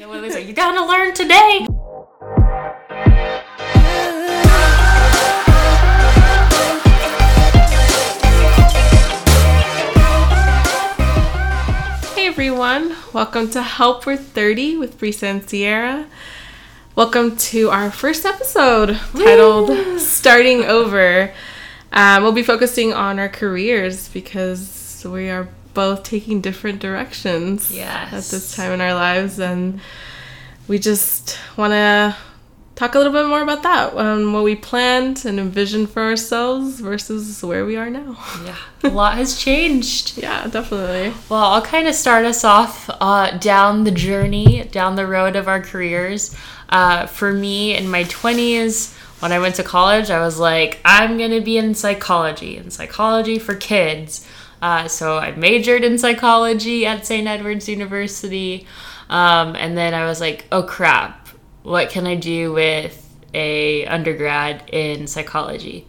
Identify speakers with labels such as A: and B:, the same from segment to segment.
A: You know what they say? You're gonna learn today. Hey everyone, welcome to Help We're 30 with Brisa and Sierra. Welcome to our first episode titled Starting Over. Um, we'll be focusing on our careers because we are both taking different directions
B: Yes.
A: at this time in our lives, and we just want to talk a little bit more about that, um, what we planned and envisioned for ourselves versus where we are now.
B: Yeah, a lot has changed.
A: yeah, definitely.
B: Well, I'll kind of start us off uh, down the journey, down the road of our careers. Uh, for me, in my 20s, when I went to college, I was like, I'm going to be in psychology, and psychology for kids. Uh, so I majored in psychology at St. Edward's University. Um, and then I was like, oh crap, what can I do with a undergrad in psychology?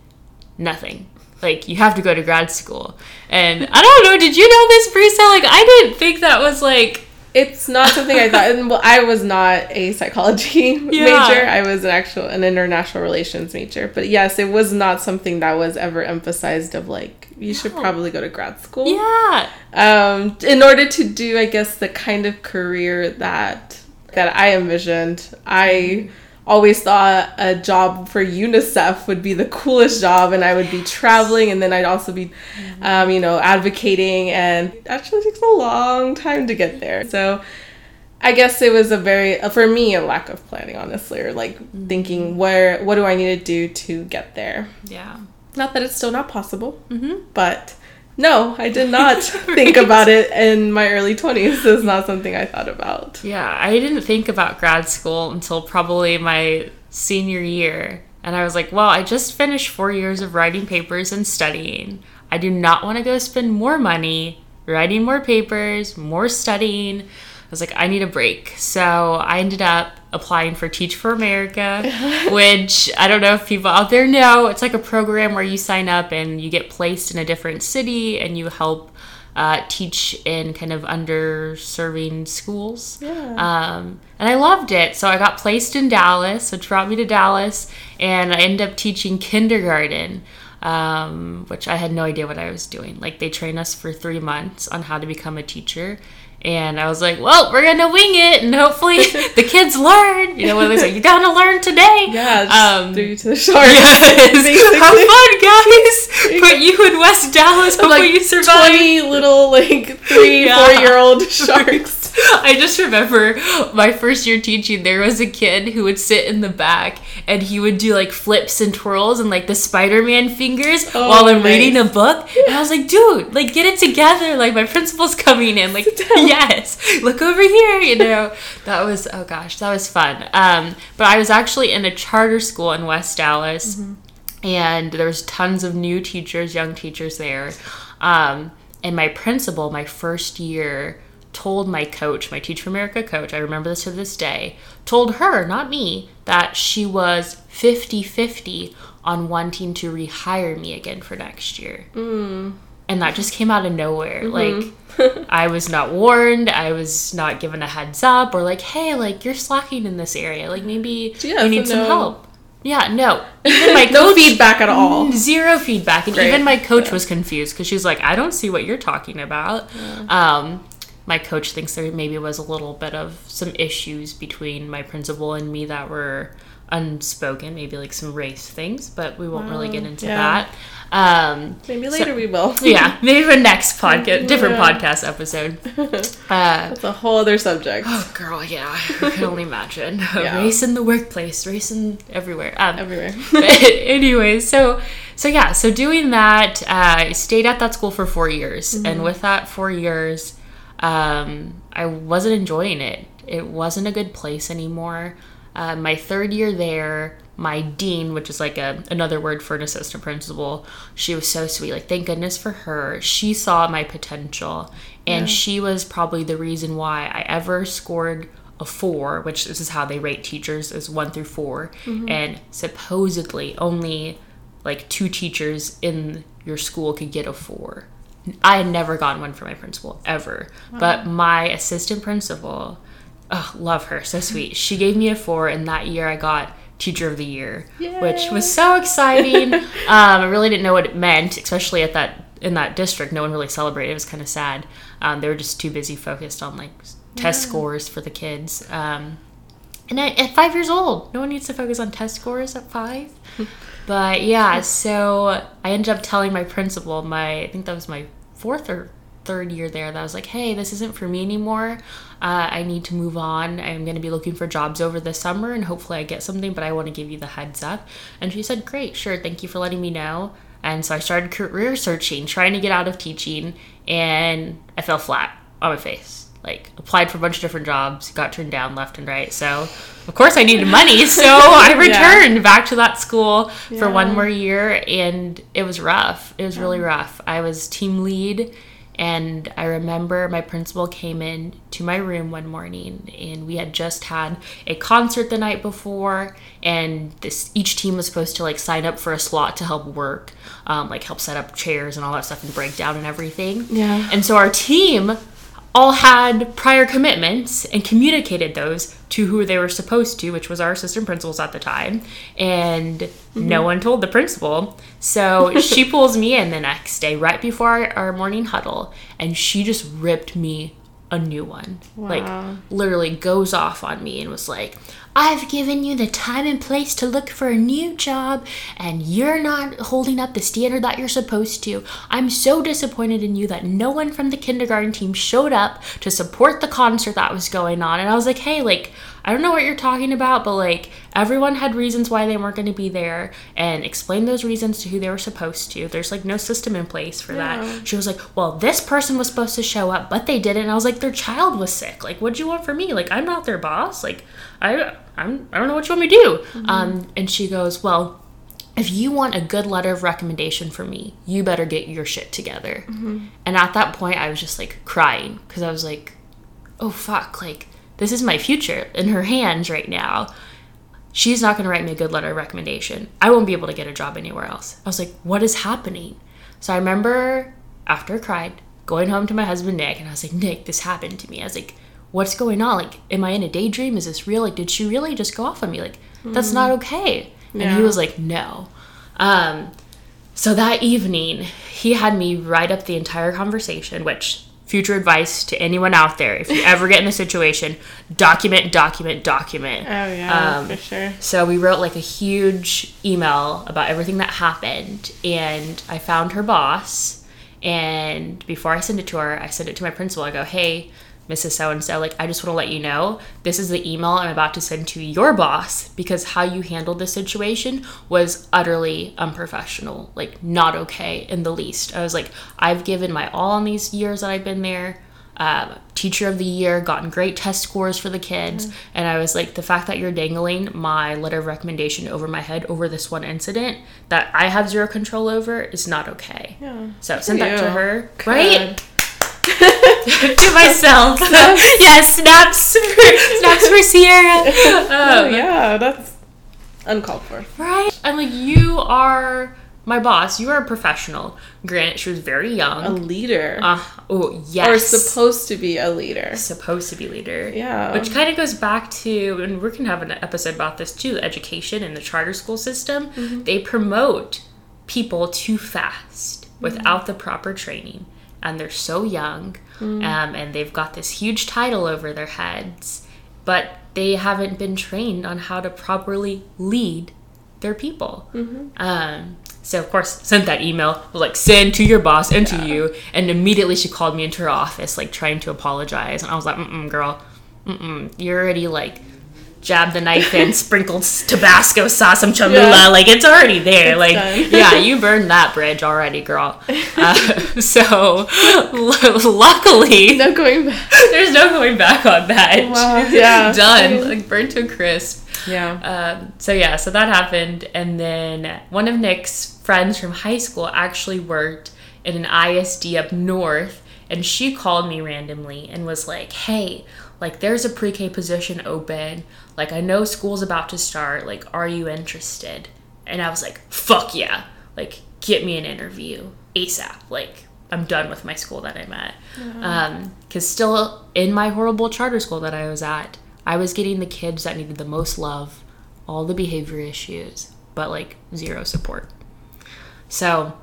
B: Nothing. Like you have to go to grad school. And I don't know, did you know this, Brisa? Like I didn't think that was like
A: It's not something I thought. And well, I was not a psychology
B: Yeah.
A: major. I was an actual an international relations major. But yes, it was not something that was ever emphasized. Of like, you should
B: No.
A: probably go to grad school.
B: Yeah.
A: Um, in order to do, I guess, the kind of career that that I envisioned, I always thought a job for UNICEF would be the coolest job, and I would be traveling, and then I'd also be, um, you know, advocating, and actually takes a long time to get there. So. I guess it was a very for me a lack of planning honestly or like thinking where what do I need to do to get there.
B: Yeah.
A: Not that it's still not possible,
B: Mhm.
A: but no, I did not think about it in my early 20s. It's not something I thought about.
B: Yeah, I didn't think about grad school until probably my senior year. And I was like, well, I just finished four years of writing papers and studying. I do not want to go spend more money writing more papers, more studying. I was like, I need a break. So I ended up applying for Teach for America, which I don't know if people out there know. It's like a program where you sign up and you get placed in a different city and you help uh, teach in kind of underserving schools.
A: Yeah.
B: Um, and I loved it. So I got placed in Dallas, which brought me to Dallas, and I ended up teaching kindergarten, um, which I had no idea what I was doing. Like they train us for three months on how to become a teacher. And I was like, well, we're gonna wing it, and hopefully the kids learn. You know what they say? You're gonna learn today.
A: Yeah,
B: Um,
A: threw you to the sharks.
B: Yes. Have fun, guys. Put you in West Dallas. Hopefully
A: like
B: you survive.
A: 20 little, like, three,
B: Yeah.
A: four year
B: I just remember my first year teaching, there was a kid who would sit in the back and he would do like flips and twirls and like the Spider Man fingers
A: Oh,
B: while I'm
A: nice.
B: reading a book. And I was like, dude, like get it together. Like my principal's coming in. Like, yes, look over here. You know, that was, oh gosh, that was fun. Um, but I was actually in a charter school in West Dallas and there was tons of new teachers, young teachers there. Um, and my principal, my first year, told my coach, my Teach for America coach, I remember this to this day, told her, not me, that she was 50 50 on wanting to rehire me again for next year. And that just came out of nowhere. Like, I was not warned, I was not given a heads up, or like, hey, like, you're slacking in this area. Like, maybe
A: Yeah,
B: you need
A: so
B: some
A: no-
B: help. Yeah, no. Even my
A: no
B: coach,
A: feedback at all.
B: Zero feedback. And
A: Great.
B: even my coach was confused because she's like, I don't see what you're talking about. Um, my coach thinks there maybe was a little bit of some issues between my principal and me that were unspoken, maybe like some race things, but we won't really get into
A: yeah.
B: that. Um,
A: Maybe later we will.
B: yeah, maybe for next podcast, different
A: Yeah.
B: podcast episode. Uh,
A: That's a whole other subject.
B: oh, girl, yeah, I can only imagine.
A: Yeah.
B: Race in the workplace, race in everywhere. Um,
A: Everywhere.
B: anyway, so so yeah, so doing that, uh, I stayed at that school for four years, and with that four years, um, I wasn't enjoying it. It wasn't a good place anymore. Uh, my third year there, my dean, which is like a another word for an assistant principal, she was so sweet. Like thank goodness for her. She saw my potential, and she was probably the reason why I ever scored a four, which this is how they rate teachers is one through 4 and supposedly only like two teachers in your school could get a four. I had never gotten one for my principal ever, but my assistant principal oh, love her, so sweet. She gave me a four, and that year I got teacher of the year, which was so exciting. um, I really didn't know what it meant, especially at that in that district. No one really celebrated. It was kind of sad. Um, they were just too busy focused on like test scores for the kids. Um, and at, at five years old, no one needs to focus on test scores at five. but yeah, so I ended up telling my principal, my I think that was my fourth or third year there, that I was like, hey, this isn't for me anymore. Uh, I need to move on. I'm going to be looking for jobs over the summer and hopefully I get something, but I want to give you the heads up. And she said, great, sure, thank you for letting me know. And so I started career searching, trying to get out of teaching, and I fell flat on my face like applied for a bunch of different jobs, got turned down left and right. So of course I needed money, so I returned yeah. back to that school for one more year, and it was rough. It was really rough. I was team lead. And I remember my principal came in to my room one morning, and we had just had a concert the night before, and this each team was supposed to like sign up for a slot to help work, um, like help set up chairs and all that stuff and break down and everything.
A: Yeah.
B: And so our team all had prior commitments and communicated those to who they were supposed to, which was our assistant principals at the time. And mm-hmm. no one told the principal. So she pulls me in the next day, right before our, our morning huddle, and she just ripped me a new one. Wow. Like, literally goes off on me and was like, I've given you the time and place to look for a new job, and you're not holding up the standard that you're supposed to. I'm so disappointed in you that no one from the kindergarten team showed up to support the concert that was going on. And I was like, hey, like, I don't know what you're talking about, but like everyone had reasons why they weren't going to be there and explain those reasons to who they were supposed to. There's like no system in place for yeah. that. She was like, "Well, this person was supposed to show up, but they didn't." And I was like, "Their child was sick. Like, what'd you want from me? Like, I'm not their boss. Like, I I'm I don't know what you want me to do." Mm-hmm. Um, and she goes, "Well." If you want a good letter of recommendation from me, you better get your shit together. Mm-hmm. And at that point, I was just like crying because I was like, oh fuck, like this is my future in her hands right now. She's not going to write me a good letter of recommendation. I won't be able to get a job anywhere else. I was like, what is happening? So I remember after I cried, going home to my husband Nick, and I was like, Nick, this happened to me. I was like, what's going on? Like, am I in a daydream? Is this real? Like, did she really just go off on me? Like, that's mm. not okay. Yeah. And he was like, no. Um, so that evening, he had me write up the entire conversation, which future advice to anyone out there if you ever get in a situation document document document
A: oh yeah um, for sure
B: so we wrote like a huge email about everything that happened and i found her boss and before i sent it to her i sent it to my principal i go hey Mrs. So and so, like, I just want to let you know this is the email I'm about to send to your boss because how you handled this situation was utterly unprofessional, like, not okay in the least. I was like, I've given my all in these years that I've been there. Um, teacher of the year, gotten great test scores for the kids. Mm-hmm. And I was like, the fact that you're dangling my letter of recommendation over my head over this one incident that I have zero control over is not okay.
A: Yeah.
B: So send that to her. God. Right? To myself. yeah, snaps for, snaps for Sierra.
A: Oh, um, oh yeah, that's uncalled for.
B: Right? I'm like, you are my boss. You are a professional. Granted, she was very young.
A: A leader.
B: Uh, oh yes.
A: Or supposed to be a leader.
B: Supposed to be leader.
A: Yeah.
B: Which kind of goes back to, and we're gonna have an episode about this too. Education in the charter school system. Mm-hmm. They promote people too fast without mm-hmm. the proper training and they're so young mm. um, and they've got this huge title over their heads but they haven't been trained on how to properly lead their people mm-hmm. um, so of course sent that email like send to your boss and yeah. to you and immediately she called me into her office like trying to apologize and i was like mm girl mm you're already like jab the knife in, sprinkled Tabasco sauce, some Cholula. Yeah. Like it's already there. It's like yeah, you burned that bridge already, girl. Uh, so l- luckily,
A: no going back.
B: There's no going back on that.
A: Wow. Yeah,
B: done. Like burnt to a crisp.
A: Yeah.
B: Um, so yeah, so that happened, and then one of Nick's friends from high school actually worked in an ISD up north, and she called me randomly and was like, "Hey." Like, there's a pre K position open like, I know school's about to start. Like, are you interested? And I was like, fuck yeah. Like, get me an interview ASAP. Like, I'm done with my school that I'm at. Because uh-huh. um, still in my horrible charter school that I was at, I was getting the kids that needed the most love, all the behavior issues, but like zero support. So,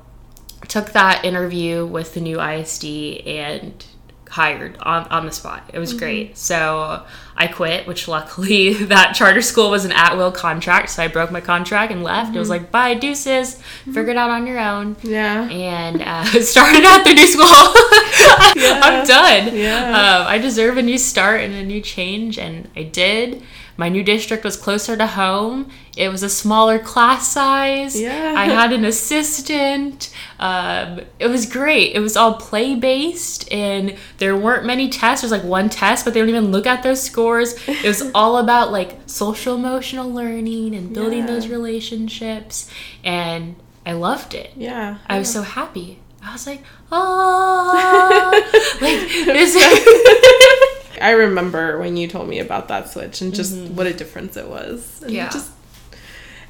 B: took that interview with the new ISD and hired on, on the spot. It was mm-hmm. great. So I quit, which luckily that charter school was an at will contract. So I broke my contract and left. Mm-hmm. It was mm-hmm. like, bye, deuces. Figure it out on your own.
A: Yeah.
B: And uh, started out the new school. yeah. I'm done. Yeah. Um, I deserve a new start and a new change. And I did. My new district was closer to home. It was a smaller class size.
A: Yeah.
B: I had an assistant. Um, it was great. It was all play based, and there weren't many tests. There's like one test, but they don't even look at those scores. It was all about like social emotional learning and building yeah. those relationships, and I loved it.
A: Yeah.
B: I was so happy. I was like, oh, like this.
A: I remember when you told me about that switch and just mm-hmm. what a difference it was. And
B: yeah.
A: It just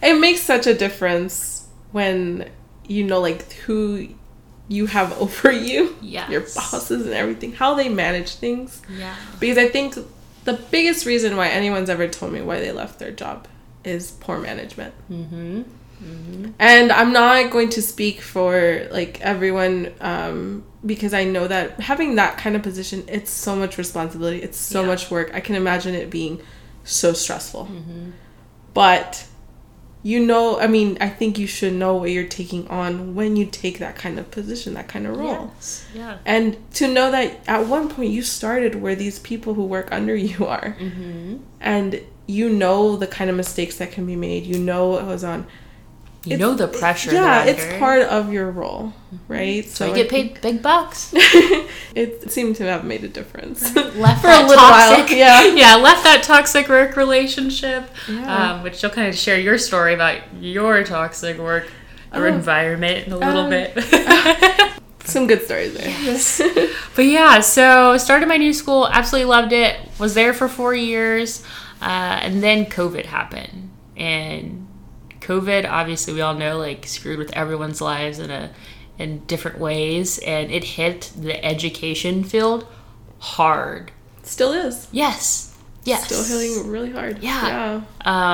A: it makes such a difference when you know like who you have over you,
B: yes.
A: your bosses and everything, how they manage things.
B: Yeah.
A: Because I think the biggest reason why anyone's ever told me why they left their job is poor management.
B: Mm-hmm. Mm-hmm.
A: And I'm not going to speak for like everyone um, because I know that having that kind of position, it's so much responsibility. It's so yeah. much work. I can imagine it being so stressful.
B: Mm-hmm.
A: But you know, I mean, I think you should know what you're taking on when you take that kind of position, that kind of role.
B: Yes. Yeah.
A: And to know that at one point you started where these people who work under you are.
B: Mm-hmm.
A: And you know the kind of mistakes that can be made. You know what goes on
B: you know the pressure.
A: Yeah, it's part of your role, mm-hmm. right?
B: So, so you get paid big bucks.
A: it seemed to have made a difference.
B: Left for a little toxic, while. Yeah, yeah, left that toxic work relationship. Yeah. Um, which you'll kind of share your story about your toxic work or oh. environment in a little um, bit.
A: some good stories there.
B: Yes. but yeah, so started my new school, absolutely loved it. Was there for four years, uh, and then COVID happened, and COVID, obviously, we all know, like screwed with everyone's lives in a in different ways, and it hit the education field hard.
A: Still is.
B: Yes. Yes.
A: Still hitting really hard.
B: Yeah.
A: Yeah.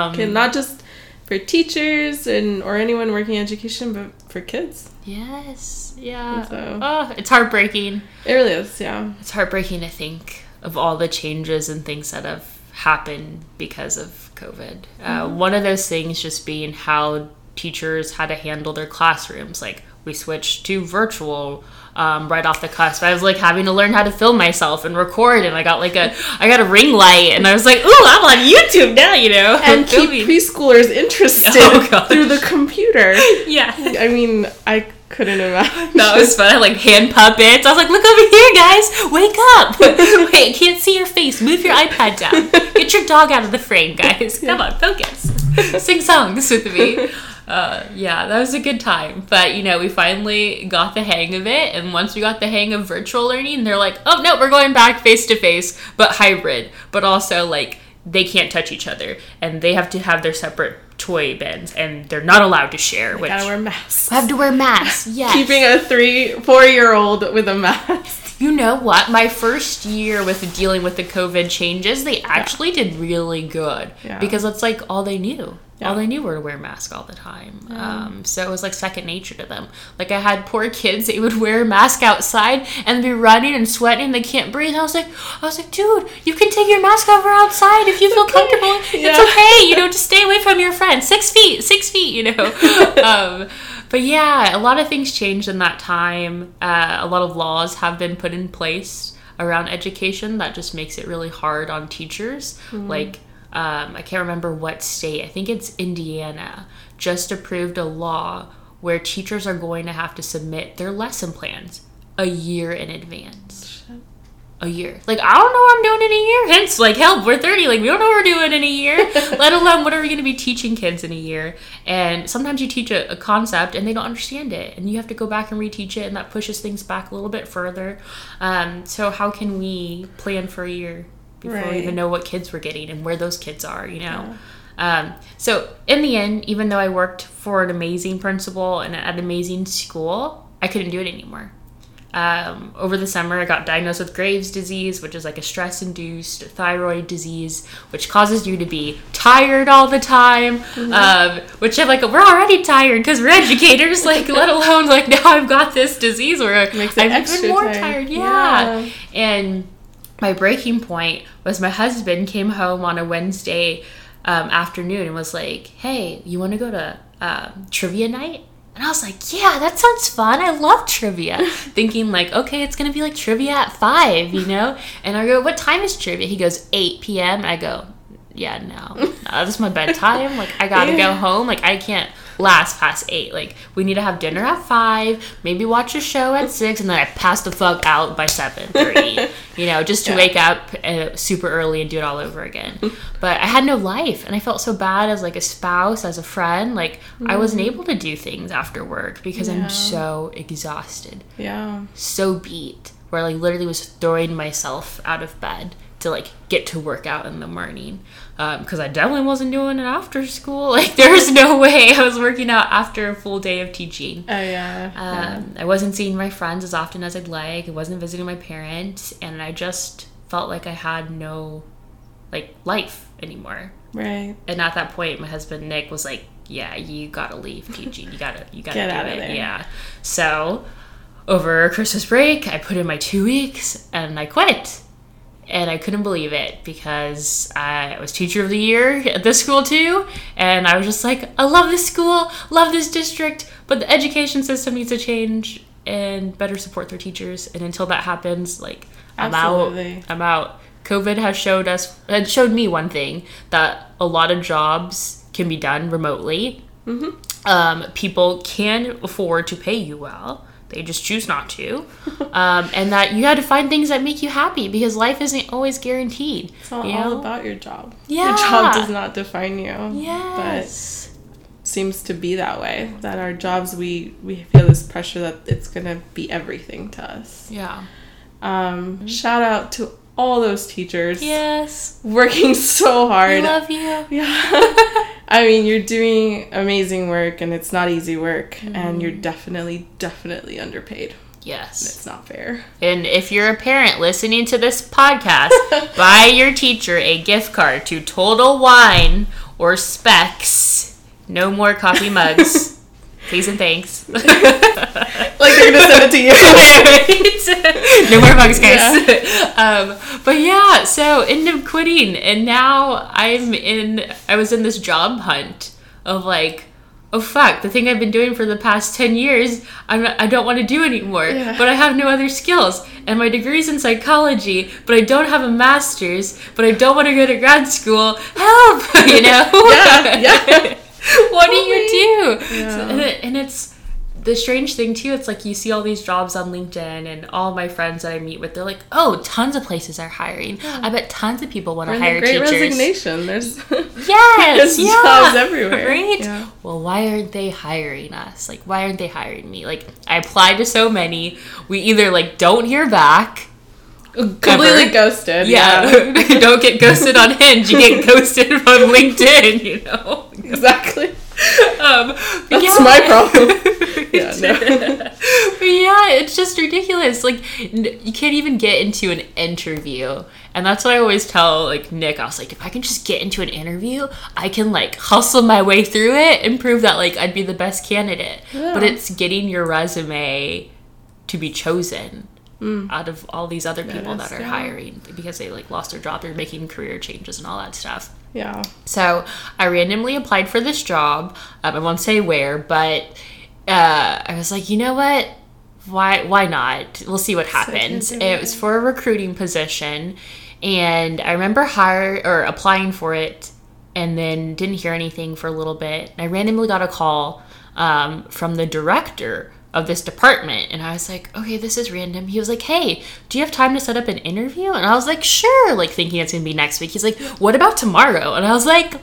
A: Um, okay, not just for teachers and or anyone working in education, but for kids.
B: Yes. Yeah. So, oh, it's heartbreaking.
A: It really is. Yeah.
B: It's heartbreaking to think of all the changes and things that have happened because of COVID. Uh, mm-hmm. One of those things just being how teachers had to handle their classrooms. Like we switched to virtual um, right off the cusp. I was like having to learn how to film myself and record, and I got like a I got a ring light, and I was like, "Ooh, I'm on YouTube now," you know,
A: and keep preschoolers interested oh, through the computer.
B: Yeah,
A: I mean, I couldn't imagine.
B: That was fun. I like hand puppets. I was like, look over here, guys. Wake up. Wait, I can't see your face. Move your iPad down. Get your dog out of the frame, guys. Come on, focus. Sing songs with me. Uh, yeah, that was a good time. But, you know, we finally got the hang of it. And once we got the hang of virtual learning, they're like, oh, no, we're going back face to face, but hybrid. But also, like, they can't touch each other and they have to have their separate toy bins and they're not allowed to share.
A: They
B: which
A: gotta wear masks.
B: Have to wear masks. Yes.
A: Keeping a three, four year old with a mask.
B: You know what? My first year with dealing with the COVID changes, they actually yeah. did really good yeah. because it's like all they knew. Yeah. All they knew were to wear masks all the time. Um, so it was like second nature to them. Like I had poor kids, they would wear a mask outside and be running and sweating. And they can't breathe. And I was like, I was like, dude, you can take your mask over outside if you feel comfortable. Yeah. It's okay, you know, to stay away from your friends. Six feet, six feet, you know. um, but yeah, a lot of things changed in that time. Uh, a lot of laws have been put in place around education that just makes it really hard on teachers. Mm. Like um, I can't remember what state, I think it's Indiana, just approved a law where teachers are going to have to submit their lesson plans a year in advance. A year. Like, I don't know what I'm doing in a year. Hence, like, help, we're 30. Like, we don't know what we're doing in a year, let alone what are we going to be teaching kids in a year. And sometimes you teach a, a, concept and they don't understand it. And you have to go back and reteach it, and that pushes things back a little bit further. Um, so, how can we plan for a year? Before right. we even know what kids we're getting and where those kids are, you know. Yeah. Um, so in the end, even though I worked for an amazing principal and at an amazing school, I couldn't do it anymore. um, over the summer, I got diagnosed with Graves' disease, which is like a stress induced thyroid disease, which causes you to be tired all the time. Mm-hmm. Um, which I'm like, we're already tired because we're educators, like, let alone like now I've got this disease where I'm even more tired. tired. Yeah. yeah. And my breaking point was my husband came home on a Wednesday um, afternoon and was like, hey, you want to go to uh, trivia night? And I was like, yeah, that sounds fun. I love trivia. Thinking like, okay, it's gonna be like trivia at five, you know? And I go, what time is trivia? He goes, 8 p.m. I go, yeah, no, no this is my bedtime. Like, I gotta go home. Like, I can't last past eight. Like we need to have dinner at five, maybe watch a show at six, and then I pass the fuck out by seven thirty. you know, just to yeah. wake up uh, super early and do it all over again. but I had no life, and I felt so bad as like a spouse, as a friend. Like mm. I wasn't able to do things after work because yeah. I'm so exhausted.
A: Yeah.
B: So beat. Where I like literally was throwing myself out of bed to like get to work out in the morning because um, I definitely wasn't doing it after school. Like there was no way I was working out after a full day of teaching.
A: Oh yeah.
B: Um, yeah. I wasn't seeing my friends as often as I'd like. I wasn't visiting my parents, and I just felt like I had no like life anymore.
A: Right.
B: And at that point, my husband Nick was like, "Yeah, you gotta leave teaching. You gotta, you gotta Get do out it. Of there. Yeah." So over Christmas break, I put in my two weeks and I quit and I couldn't believe it because I was teacher of the year at this school too, and I was just like, I love this school, love this district, but the education system needs to change and better support their teachers. And until that happens, like I'm Absolutely. out. I'm out. COVID has showed us, it showed me one thing that a lot of jobs can be done remotely. Mm-hmm. Um, people can afford to pay you well they just choose not to. um, and that you had to find things that make you happy because life isn't always guaranteed.
A: It's all, know? about your job. Yeah. Your job does not define you.
B: Yes.
A: But seems to be that way. That our jobs, we, we feel this pressure that it's going to be everything to us.
B: Yeah.
A: Um, mm-hmm. Shout out to all those teachers.
B: Yes.
A: Working so hard.
B: we love you.
A: Yeah. I mean, you're doing amazing work and it's not easy work mm. and you're definitely, definitely underpaid.
B: Yes.
A: And it's not fair.
B: And if you're a parent listening to this podcast, buy your teacher a gift card to Total Wine or Spec's. No more coffee mugs. Please and thanks. like
A: they're gonna send it to
B: you. no more mugs, guys. Yeah. Um, but yeah, so ended up quitting, and now I'm in. I was in this job hunt of like, oh fuck, the thing I've been doing for the past ten years, I'm I don't want to do anymore. Yeah. But I have no other skills, and my degree's in psychology, but I don't have a master's, but I don't want to go to grad school. Help, you know?
A: yeah, yeah.
B: what do you do? Yeah. So, and, it, and it's the strange thing too it's like you see all these jobs on linkedin and all my friends that i meet with they're like oh tons of places are hiring yeah. i bet tons of people want to hire great teachers
A: resignation there's
B: yes
A: there's yeah. jobs everywhere
B: right yeah. well why aren't they hiring us like why aren't they hiring me like i applied to so many we either like don't hear back
A: completely ever. ghosted.
B: Yeah, yeah. don't get ghosted on Hinge. You get ghosted on LinkedIn. You know
A: exactly. Um, That's yeah. my problem. yeah, no.
B: yeah, it's just ridiculous. Like you can't even get into an interview, and that's what I always tell like Nick. I was like, if I can just get into an interview, I can like hustle my way through it and prove that like I'd be the best candidate. Yeah. But it's getting your resume to be chosen mm. out of all these other people that, is, that are yeah. hiring because they like lost their job they're making career changes and all that stuff.
A: Yeah.
B: So i randomly applied for this job. Um, i won't say where but uh, i was like you know what? Why why not? We'll see what happens. it was for a recruiting position and i remember hire or applying for it and then didn't hear anything for a little bit i randomly got a call um, from the director of this department. And I was like, okay, this is random. He was like, hey, do you have time to set up an interview? And I was like, sure, like thinking it's gonna be next week. He's like, what about tomorrow? And I was like,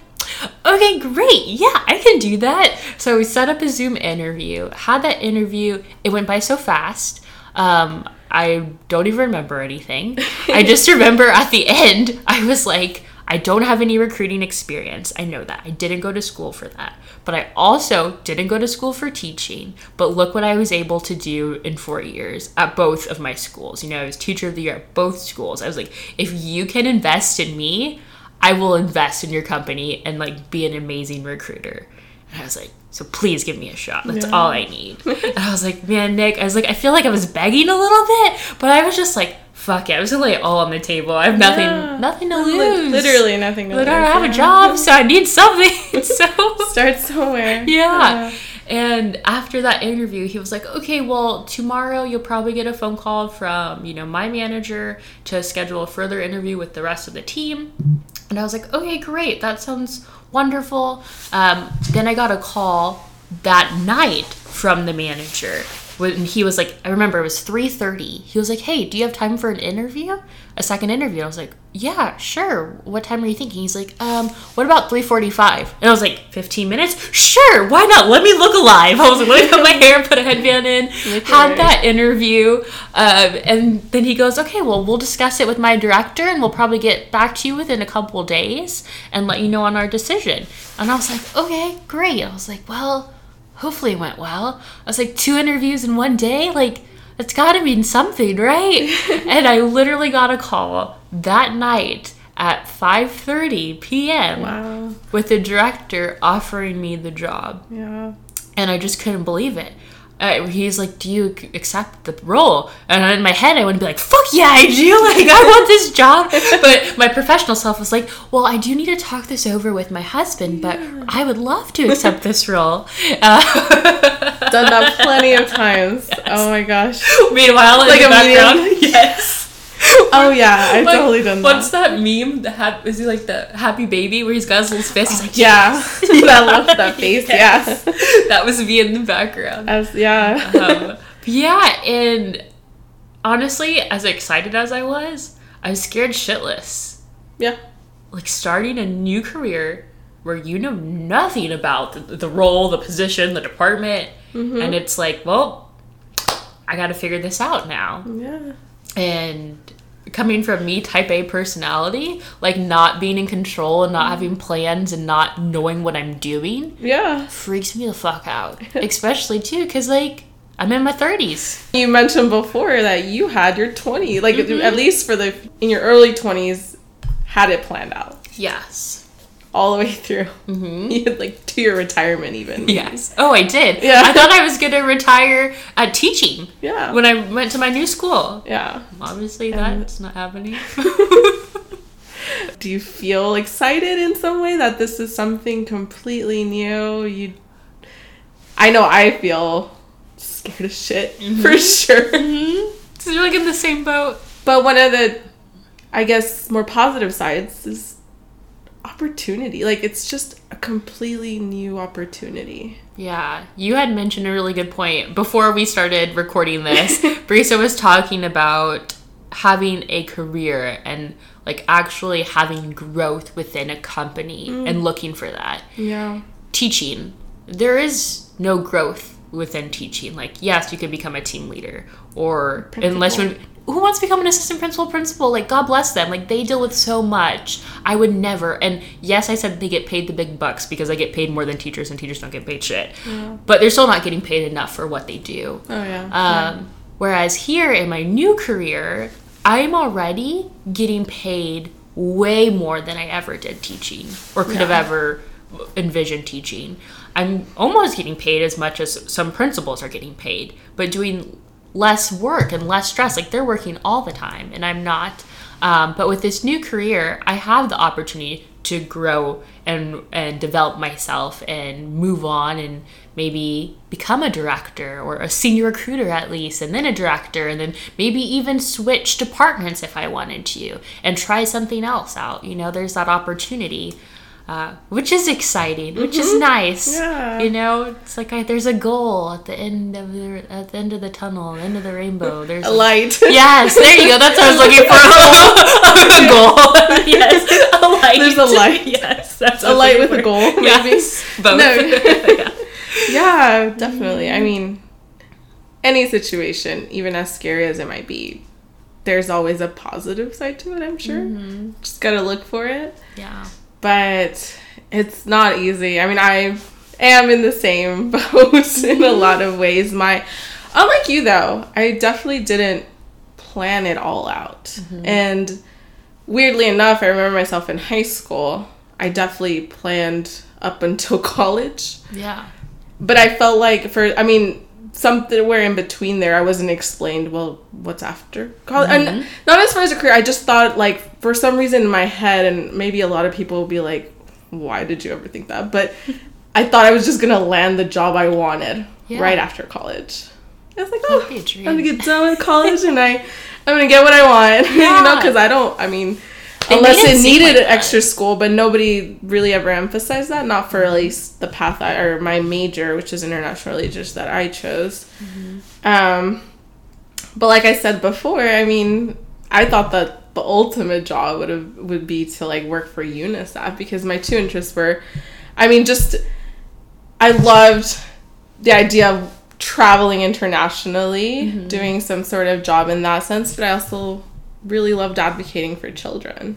B: okay, great. Yeah, I can do that. So we set up a Zoom interview, had that interview. It went by so fast. Um, I don't even remember anything. I just remember at the end, I was like, I don't have any recruiting experience. I know that. I didn't go to school for that. But I also didn't go to school for teaching. But look what I was able to do in four years at both of my schools. You know, I was teacher of the year at both schools. I was like, if you can invest in me, I will invest in your company and like be an amazing recruiter. And I was like, so please give me a shot. That's all I need. and I was like, man, Nick, I was like, I feel like I was begging a little bit, but I was just like, fuck it. I was gonna lay it all on the table. I have nothing,
A: Yeah.
B: nothing to lose.
A: Literally nothing to
B: Like, I
A: lose,
B: don't have a job, so I need something. so
A: Start somewhere.
B: yeah. And after that interview, he was like, okay, well, tomorrow you'll probably get a phone call from, you know, my manager to schedule a further interview with the rest of the team. And I was like, okay, great. That sounds wonderful. Um, then I got a call that night from the manager when he was like i remember it was 3.30 he was like hey do you have time for an interview? A second interview. I was like yeah sure. What time are you thinking? He's like um what about 3.45 and i was like 15 minutes? Sure why not? Let me look alive. I was like let me put my hair put a headband in had that interview. Um, and then he goes okay well we'll discuss it with my director and we'll probably get back to you within a couple days and let you know on our decision. And i was like okay great. I was like well hopefully it went well. I was like, two interviews in one day? Like, that's gotta mean something, right? and I literally got a call that night at 5.30 p.m.
A: Wow.
B: with the director offering me the job.
A: Yeah.
B: And I just couldn't believe it. Uh, he's like, "Do you accept the role?" And in my head, I would be like, "Fuck yeah, I do! Like, I want this job." But my professional self was like, "Well, I do need to talk this over with my husband, but I would love to accept this role." Uh,
A: Done that plenty of times. Oh my gosh.
B: Meanwhile, in
A: Like
B: the
A: a
B: background,
A: medium?
B: yes.
A: Oh yeah, I've
B: Like,
A: totally done
B: What's
A: that.
B: that meme? The ha- is he like the happy baby where he's got his little fist? He's like,
A: Yeah. that look, that face.
B: Yes.
A: Yeah.
B: that was me in the background.
A: As yeah.
B: um, yeah, and honestly, as excited as I was, I was scared shitless.
A: yeah.
B: Like starting a new career where you know nothing about the, the role, the position, the department, and it's like, well, I got to figure this out now.
A: Yeah.
B: And coming from me, type A personality, like not being in control and not having plans and not knowing what I'm doing,
A: Yeah.
B: freaks me the fuck out. Especially too, because like I'm in my 30s.
A: You mentioned before that you had your 20, like
B: Mm-hmm.
A: at least for the in your early 20s, had it planned out
B: Yes.
A: All the way through. Mm-hmm. You had, like to your retirement even.
B: Yes. Oh, I did.
A: Yeah.
B: I thought I was gonna retire at teaching
A: Yeah.
B: when I went to my new school.
A: yeah.
B: Obviously,
A: And-
B: that's not happening.
A: Do you feel excited in some way that this is something completely new? You I know I feel scared as shit
B: Mm-hmm.
A: for sure.
B: so you're like in the same boat.
A: But one of the I guess more positive sides is opportunity. Like it's just a completely new opportunity.
B: Yeah, you had mentioned a really good point before we started recording this. Brisa was talking about having a career and like actually having growth within a company mm. and looking for that.
A: Yeah.
B: Teaching, there is no growth within teaching. Like, yes, you can become a team leader, or unless you who wants to become an assistant principal principal? Like god bless them. Like they deal with so much. I would never and yes i said they get paid the big bucks because i get paid more than teachers and teachers don't get paid shit. But they're still not getting paid enough for what they do.
A: Oh yeah.
B: um, whereas here in my new career i'm already getting paid way more than i ever did teaching or could have ever envisioned teaching. I'm almost getting paid as much as some principals are getting paid but doing less work and less stress. Like they're working all the time, and I'm not. Um, but with this new career, I have the opportunity to grow and and develop myself and move on and maybe become a director or a senior recruiter at least, and then a director, and then maybe even switch departments if I wanted to and try something else out. You know, there's that opportunity. Uh, which is exciting, which is mm-hmm. nice.
A: Yeah.
B: You know, it's like I, there's a goal at the end of the at the end of the tunnel, end of the rainbow. There's
A: a light.
B: Yes, there you go. That's what I was looking for. a goal. yes, a light.
A: There's a light.
B: Yes, that's
A: a light with a goal, maybe.
B: Yes, both.
A: No.
B: Yeah.
A: yeah, definitely. I mean, any situation, even as scary as it might be, there's always a positive side to it, I'm sure. Mm-hmm. Just got to look for it.
B: Yeah.
A: But it's not easy. I mean, I am in the same boat in a lot of ways. My unlike you though, I definitely didn't plan it all out. Mm-hmm. And weirdly enough, I remember myself in high school, I definitely planned up until college.
B: Yeah.
A: But I felt like for I mean somewhere in between there I wasn't explained well what's after college and mm-hmm. not as far as a career I just thought like for some reason in my head and maybe a lot of people will be like why did you ever think that but I thought I was just gonna land the job I wanted
B: Yeah.
A: right after college I was like oh
B: be a dream.
A: I'm gonna get done with college and I I'm gonna get what I want yeah. you know because I don't I mean
B: They
A: unless
B: it
A: needed
B: like
A: extra school but nobody really ever emphasized that not for at least the path I, or my major which is international relations that i chose. Um but like i said before i mean i thought that the ultimate job would have would be to like work for unicef because my two interests were i mean just i loved the idea of traveling internationally doing some sort of job in that sense but i also really loved advocating for children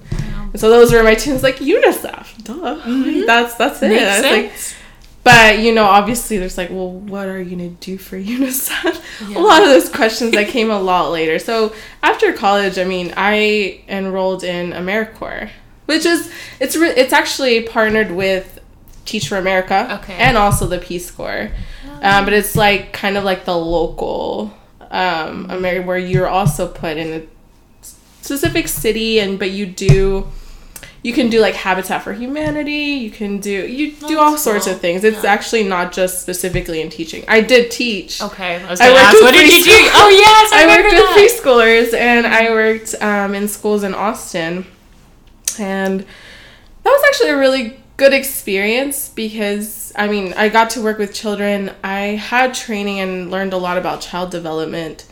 A: and so those were my. It's like UNICEF, duh. Like, that's that's it.
B: Makes
A: was like, but you know, obviously, there's like, well, what are you gonna do for UNICEF?
B: Yeah.
A: A lot of those questions that came a lot later. So after college, I mean, I enrolled in AmeriCorps, which is it's re- it's actually partnered with Teach for America,
B: Okay.
A: and also the Peace Corps. Um, but it's like kind of like the local um, Ameri- where you're also put in a specific city, and but you do you can do like Habitat for Humanity. You can do you do all sorts
B: cool.
A: of things. It's
B: Yeah.
A: actually not just specifically in teaching. I did teach.
B: Okay. I was
A: I worked
B: ask,
A: with
B: what did you do? Oh yes, I,
A: I worked with preschoolers and I worked um, in schools in Austin. And that was actually a really good experience because, I mean, I got to work with children. I had training and learned a lot about child development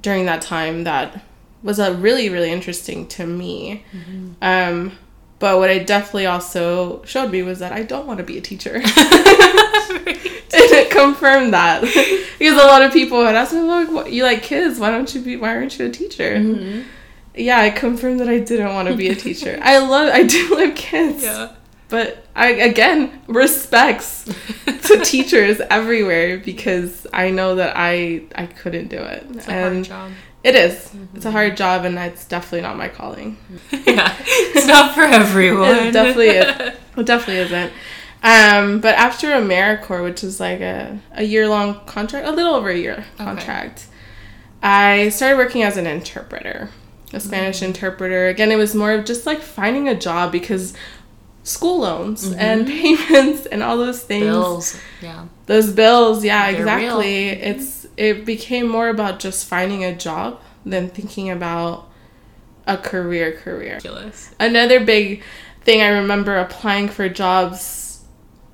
A: during that time that was a really, really interesting to me. Um, but what it definitely also showed me was that I don't want to be a teacher. and it confirmed that because a lot of people had asked me, "Look, what, you like kids? Why don't you be? Why aren't you a teacher?"
B: Mm-hmm.
A: Yeah, I confirmed that I didn't want to be a teacher. I love, I do love kids,
B: yeah.
A: but I again respects to teachers everywhere because I know that I I couldn't do it,
B: It's a hard
A: and
B: job.
A: It is. It's a mm-hmm. hard job, and it's definitely not my calling.
B: yeah. It's not for everyone.
A: It definitely is. It definitely isn't. Um, but after AmeriCorps, which is like a, a year long contract, a little over a year contract, I started working as an interpreter, a Spanish mm-hmm. interpreter. Again, it was more of just like finding a job because school loans mm-hmm. and payments and all those things
B: Bills. Yeah.
A: those bills yeah
B: They're
A: exactly it's it became more about just finding a job than thinking about a career career
B: Ridiculous.
A: another big thing i remember applying for jobs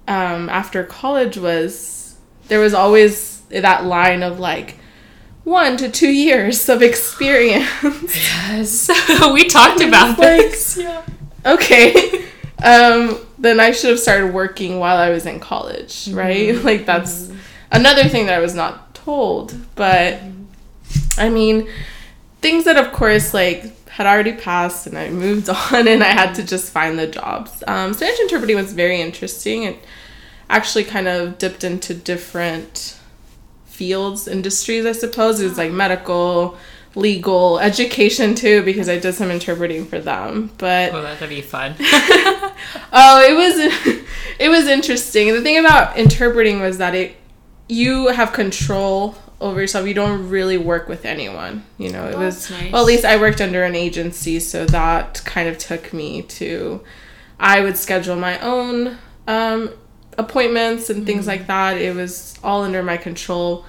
A: um, after college was there was always that line of like one to two years of experience
B: Yes. we talked about
A: like-
B: this. Yeah.
A: okay um then i should have started working while i was in college right like that's another thing that i was not but i mean things that of course like had already passed and i moved on and i had to just find the jobs um, spanish interpreting was very interesting it actually kind of dipped into different fields industries i suppose it was like medical legal education too because i did some interpreting for them but
B: Oh, that'd be fun.
A: Oh, it was it was interesting. The thing about interpreting was that it you have control over yourself. You don't really work with anyone. You know, it
B: Oh,
A: was
B: nice.
A: well at least I worked under an agency, so that kind of took me to I would schedule my own um appointments and things like that. It was all under my control.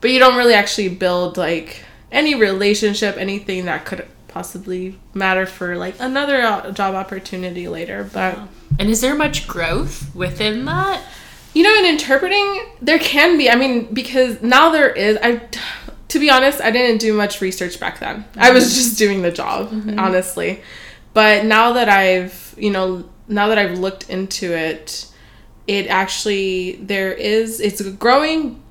A: But you don't really actually build like any relationship, anything that could possibly matter for like another job opportunity later. But
B: and is there much growth within that?
A: You know, in interpreting, there can be. I mean, because now there is. I, to be honest, I didn't do much research back then. I was just doing the job, mm-hmm. honestly. But now that I've, you know, now that I've looked into it, it actually there is. It's a growing.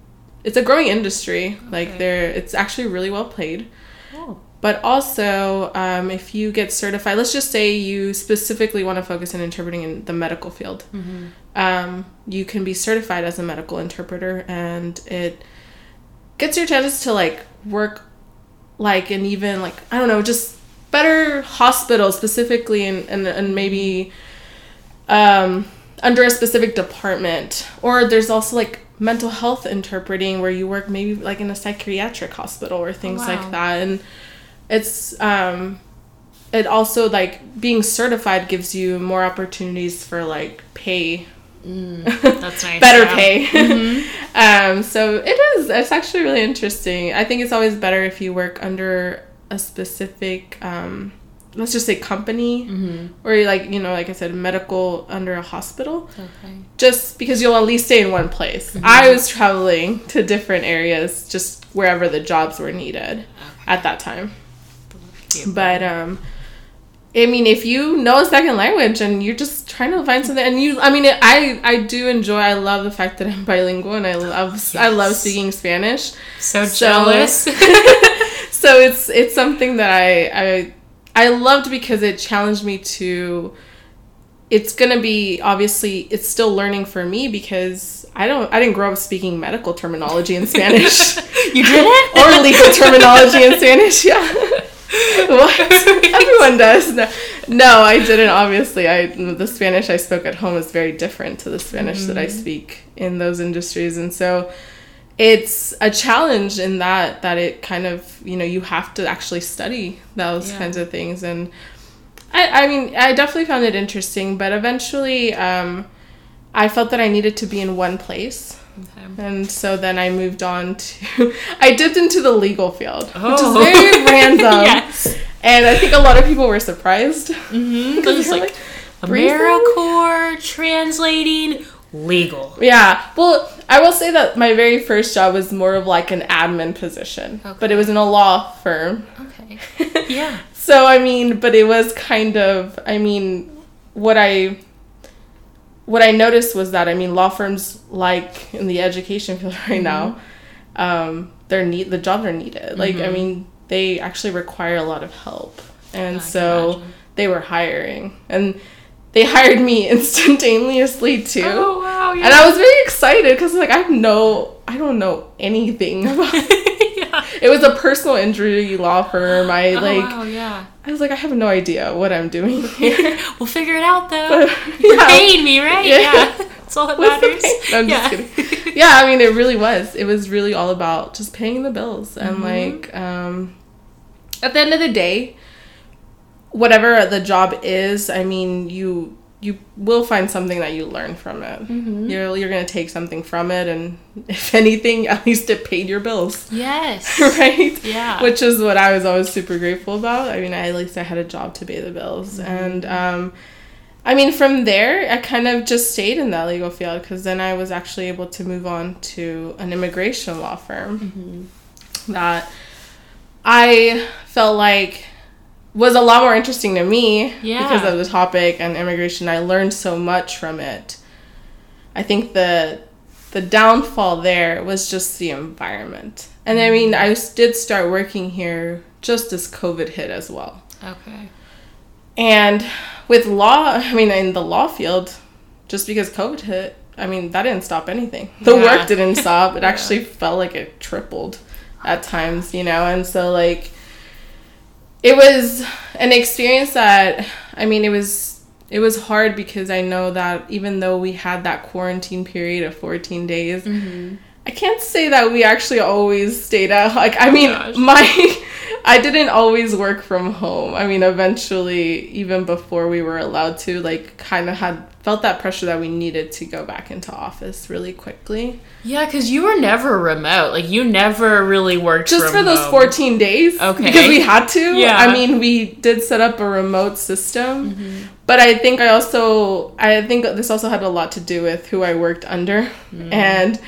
A: It's a growing industry. Like there, it's actually really well played
B: Oh.
A: But also um, if you get certified let's just say you specifically want to focus on interpreting in the medical field. Um, you can be certified as a medical interpreter and it gets your chances to like work like in even like i don't know just better hospitals specifically and and, and maybe um, under a specific department. Or there's also like mental health interpreting where you work maybe like in a psychiatric hospital or things
B: wow.
A: like that. And it's um it also like being certified gives you more opportunities for like pay
B: That's nice.
A: better
B: yeah.
A: pay um so it is it's actually really interesting i think it's always better if you work under a specific um let's just say company or like you know like i said medical under a hospital
B: Okay.
A: just because you'll at least stay in one place. I was traveling to different areas, just wherever the jobs were needed at that time. But um, I mean, if you know a second language and you're just trying to find something, and you, I mean, I I do enjoy. I love the fact that I'm bilingual and I love I love speaking Spanish.
B: So
A: So-
B: jealous.
A: so it's it's something that I I I loved because it challenged me to it's going to be obviously it's still learning for me because I don't I didn't grow up speaking medical terminology in Spanish
B: you did it?
A: or legal terminology in Spanish. Yeah. What? Everyone does. No, no, I didn't. Obviously, I the Spanish I spoke at home is very different to the Spanish that I speak in those industries, and so it's a challenge in that that it kind of you know you have to actually study those
B: Yeah.
A: kinds of things, and I I mean I definitely found it interesting, but eventually um, I felt that I needed to be in one place.
B: Okay.
A: And so then I moved on to, I dipped into the legal field, which
B: Oh.
A: is very random.
B: yes.
A: And I think a lot of people were surprised.
B: Mm-hmm.
A: Because
B: like,
A: "Breathe in?"
B: AmeriCorps translating legal.
A: Yeah. Well, I will say that my very first job was more of like an admin position, but it was in a law firm.
B: Okay. Yeah.
A: So, I mean, but it was kind of, I mean, what I what I noticed was that I mean law firms like in the education field right now, um, they're need the jobs are needed. Like I mean, they actually require a lot of help, and
B: can
A: so they were hiring, and they hired me instantaneously too.
B: Oh wow. Yeah.
A: And I was very excited because like I have no, I don't know anything about. It was a personal injury law firm. I
B: oh
A: like,
B: wow. Yeah.
A: I was like, I have no idea what I'm doing here.
B: We'll figure it out though.
A: But,
B: You're
A: yeah.
B: paying me, right?
A: Yeah.
B: Yeah. That's all that matters.
A: No, I'm
B: yeah.
A: just kidding. yeah, I mean, it really was. It was really all about just paying the bills and
B: Mm-hmm.
A: like, um, at the end of the day, whatever the job is, I mean, you you will find something that you learn from it.
B: Mm-hmm.
A: You're you're gonna take something from it, and if anything, at least it paid your bills,
B: Yes.
A: right?
B: Yeah.
A: Which is what I was always super grateful about. I mean, I, at least I had a job to pay the bills,
B: Mm-hmm.
A: and um, I mean, from there, I kind of just stayed in that legal field because then I was actually able to move on to an immigration law firm
B: Mm-hmm.
A: that I felt like was a lot more interesting to me
B: Yeah.
A: because of the topic and immigration. I learned so much from it. I think the the downfall there was just the environment. And I mean, I did start working here just as COVID hit as well.
B: Okay.
A: And with law, I mean, in the law field, just because COVID hit, I mean, that didn't stop anything. The
B: Yeah.
A: work didn't stop. It actually felt like it tripled at times, you know? And so, like, it was an experience that, I mean, it was. It was hard because I know that even though we had that quarantine period of 14 days, mm-hmm. I can't say that we actually always stayed out. Like, I oh mean,
B: gosh.
A: my, I didn't always work from home. I mean, eventually, even before we were allowed to, like, kind of had felt that pressure that we needed to go back into office really quickly.
B: Yeah, because you were never remote. Like you never really worked
A: Just for those
B: home.
A: 14 days.
B: Okay.
A: Because we had to.
B: Yeah.
A: I mean, we did set up a remote system.
B: Mm-hmm.
A: But I think I also, I think this also had a lot to do with who I worked under.
B: Mm.
A: And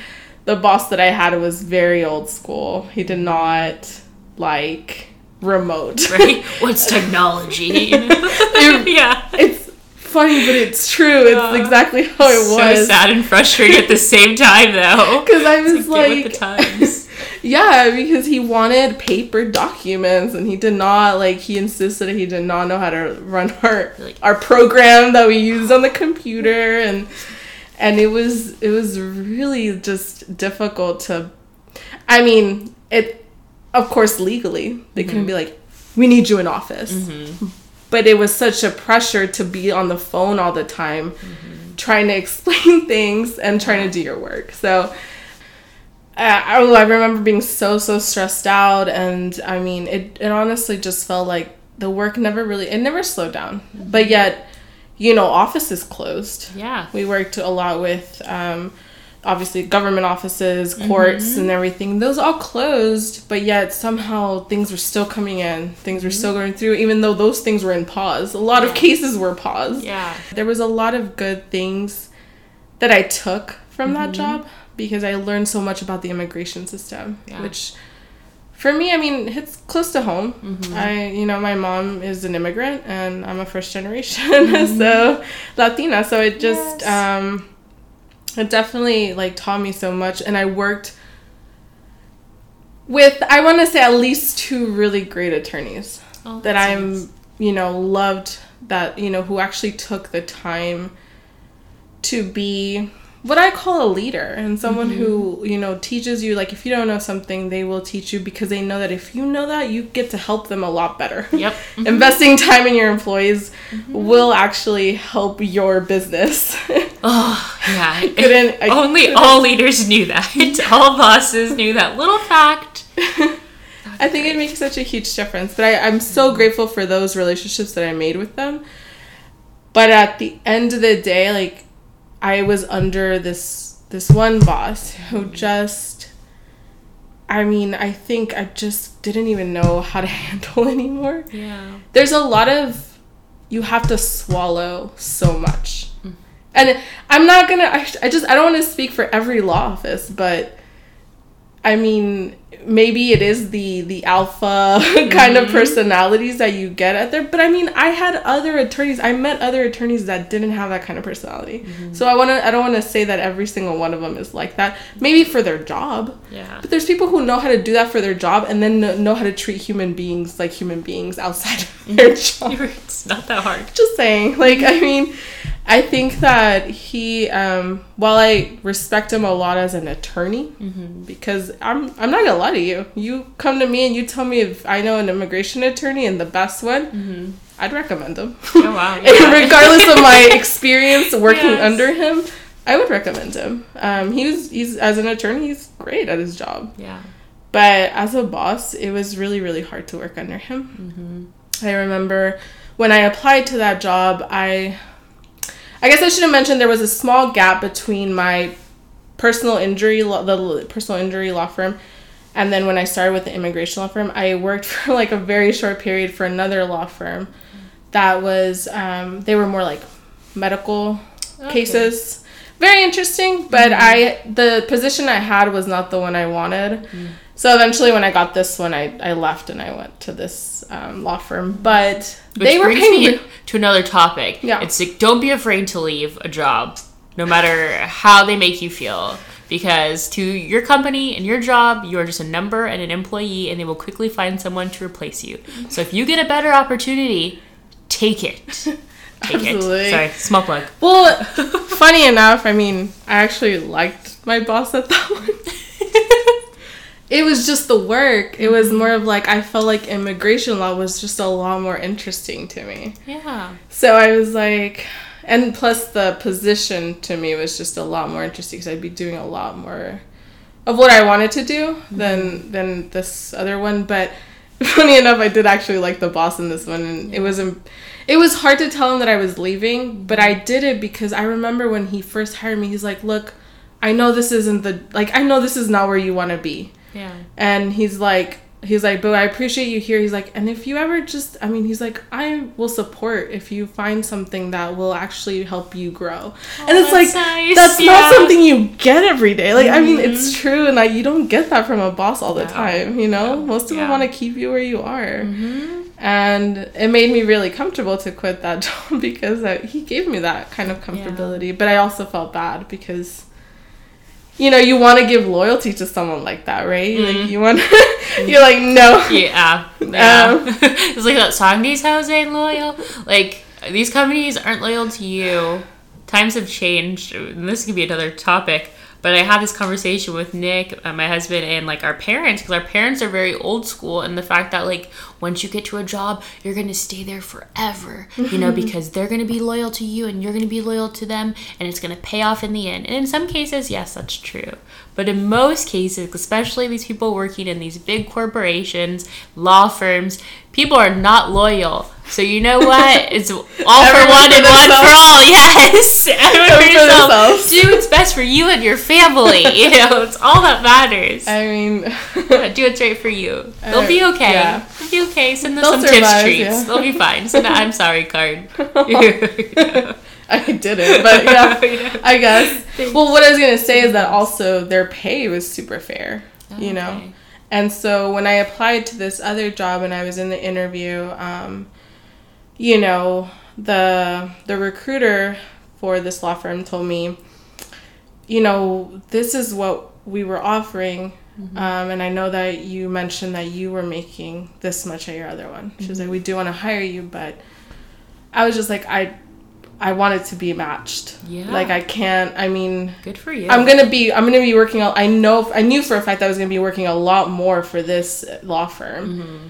A: the boss that I had was very old school. He did not like remote.
B: Right? What's technology? yeah.
A: it's funny, but it's true. It's exactly how it
B: So
A: was.
B: sad and frustrating at the same time, though.
A: Because I was
B: with the
A: like,
B: times.
A: Yeah, because he wanted paper documents and he did not like he insisted he did not know how to run our
B: Like-
A: our program that we used on the computer and and it was it was really just difficult to I mean, it of course legally they couldn't be like we need you in office. But it was such a pressure to be on the phone all the time trying to explain things and trying to do your work. So uh, I, I remember being so so stressed out and i mean it, it honestly just felt like the work never really it never slowed down but yet you know offices closed
B: Yeah.
A: we worked a lot with um, obviously government offices courts mm-hmm. and everything those all closed but yet somehow things were still coming in things were still mm-hmm. going through even though those things were in pause a lot of cases were paused
B: Yeah.
A: there was a lot of good things that I took from that mm-hmm. job because I learned so much about the immigration system,
B: Yeah.
A: which for me, I mean, it's close to home. I, you know, my mom is an immigrant and I'm a first generation, so Latina. So it just,
B: Yes.
A: um, it definitely like taught me so much. And I worked with, I want to say, at least two really great attorneys
B: Oh,
A: that I'm,
B: nice.
A: you know, loved that, you know, who actually took the time to be what I call a leader and someone who, mm-hmm. you know, teaches you like if you don't know something, they will teach you because they know that if you know that, you get to help them a lot better.
B: Yep. Mm-hmm.
A: Investing time in your employees mm-hmm. will actually help your business.
B: Oh, yeah.
A: couldn't- I
B: Only
A: couldn't-
B: all leaders knew that. all bosses knew that little fact.
A: I think it makes such a huge difference. But I, I'm so grateful for those relationships that I made with them. But at the end of the day, like I was under this this one boss who mm-hmm. just I mean, I think I just didn't even know how to handle anymore.
B: Yeah.
A: There's a lot of you have to swallow so much. Mm-hmm. And I'm not going to I, I just I don't want to speak for every law office, but I mean, maybe it is the the alpha kind of mm-hmm. personalities that you get at there. But I mean, I had other attorneys. I met other attorneys that didn't have that kind of personality. Mm-hmm. So I want to. I don't want to say that every single one of them is like that. Maybe for their job.
B: Yeah.
A: But there's people who know how to do that for their job and then know, how to treat human beings like human beings outside of mm-hmm. their job
B: It's not that hard.
A: just saying like i mean i think that he um while i respect him a lot as an attorney because i'm i'm not gonna lie to you you come to me and you tell me if i know an immigration attorney and the best one i'd recommend him
B: Oh, wow. Yeah.
A: regardless of my experience working
B: Yes.
A: under him i would recommend him um he was he's as an attorney he's great at his job
B: Yeah.
A: but as a boss, it was really, really hard to work under him. I remember when I applied to that job, I, I guess I should have mentioned there was a small gap between my personal injury, the personal injury law firm, and then when I started with the immigration law firm, I worked for like a very short period for another law firm that was, um, they were more like medical cases. Very interesting, but I the position I had was not the one I wanted. So eventually, when I got this one, I, I left and I went to this um, law firm. But
B: Which
A: they were paying
B: to another topic.
A: Yeah.
B: It's like don't be afraid to leave a job, no matter how they make you feel. Because to your company and your job, you are just a number and an employee, and they will quickly find someone to replace you. So if you get a better opportunity, take it. Take
A: Absolutely.
B: it. Sorry, small plug.
A: Well, funny enough, I mean, I actually liked my boss at that one. it was just the work. It was more of like I felt like immigration law was just a lot more interesting to me.
B: Yeah.
A: So I was like, and plus the position to me was just a lot more interesting because I'd be doing a lot more of what I wanted to do than mm-hmm. than this other one. But funny enough, I did actually like the boss in this one, and it was it was hard to tell him that I was leaving, but I did it because I remember when he first hired me, he's like, "Look, I know this isn't the like I know this is not where you want to be."
B: Yeah.
A: And he's like, he's like, but I appreciate you here. He's like, and if you ever just, I mean, he's like, I will support if you find something that will actually help you grow. Oh, and it's like,
B: that's nice,
A: that's
B: yeah.
A: not something you get every day. Like, I mean, it's true, and like, you don't get that from a boss all the
B: No.
A: time. You know, most of them want to keep you where you are. Hmm. And it made me really comfortable to quit that job because uh, he gave me that kind of comfortability. But I also felt bad because you know, you want to give loyalty to someone like that, right? Like mm-hmm. you want, you're like no.
B: Yeah. yeah. Um, it's like that song, These hoes ain't loyal. Like, these companies aren't loyal to you. Times have changed. And this could be another topic. But I had this conversation with Nick, uh, my husband, and like our parents, because our parents are very old school, and the fact that like once you get to a job, you're gonna stay there forever, you know, because they're gonna be loyal to you and you're gonna be loyal to them, and it's gonna pay off in the end. And in some cases, yes, that's true. But in most cases, especially these people working in these big corporations, law firms, people are not loyal. So you know what? It's all for one and one for all. Yes, everyone for yourself. Do what's best for you and your family. You know, it's all that matters.
A: I mean,
B: do what's right for you. They'll be okay. Yeah. They'll be okay. Send them
A: They'll
B: some
A: survive,
B: tips treats.
A: yeah.
B: They'll be fine. Send an I'm sorry card.
A: I didn't, but yeah, I guess. Well, what I was gonna say is that also their pay was super fair, you know. And so when I applied to this other job and I was in the interview, um, you know, the the recruiter for this law firm told me, you know, this is what we were offering. Um, and I know that you mentioned that you were making this much at your other one. She was like, we do want to hire you, but I was just like, I, I want it to be matched.
B: Yeah.
A: Like I can't. I mean,
B: Good for you.
A: I'm gonna be I'm gonna be working. a- I know I knew for a fact that I was gonna be working a lot more for this law firm,
B: Mm-hmm.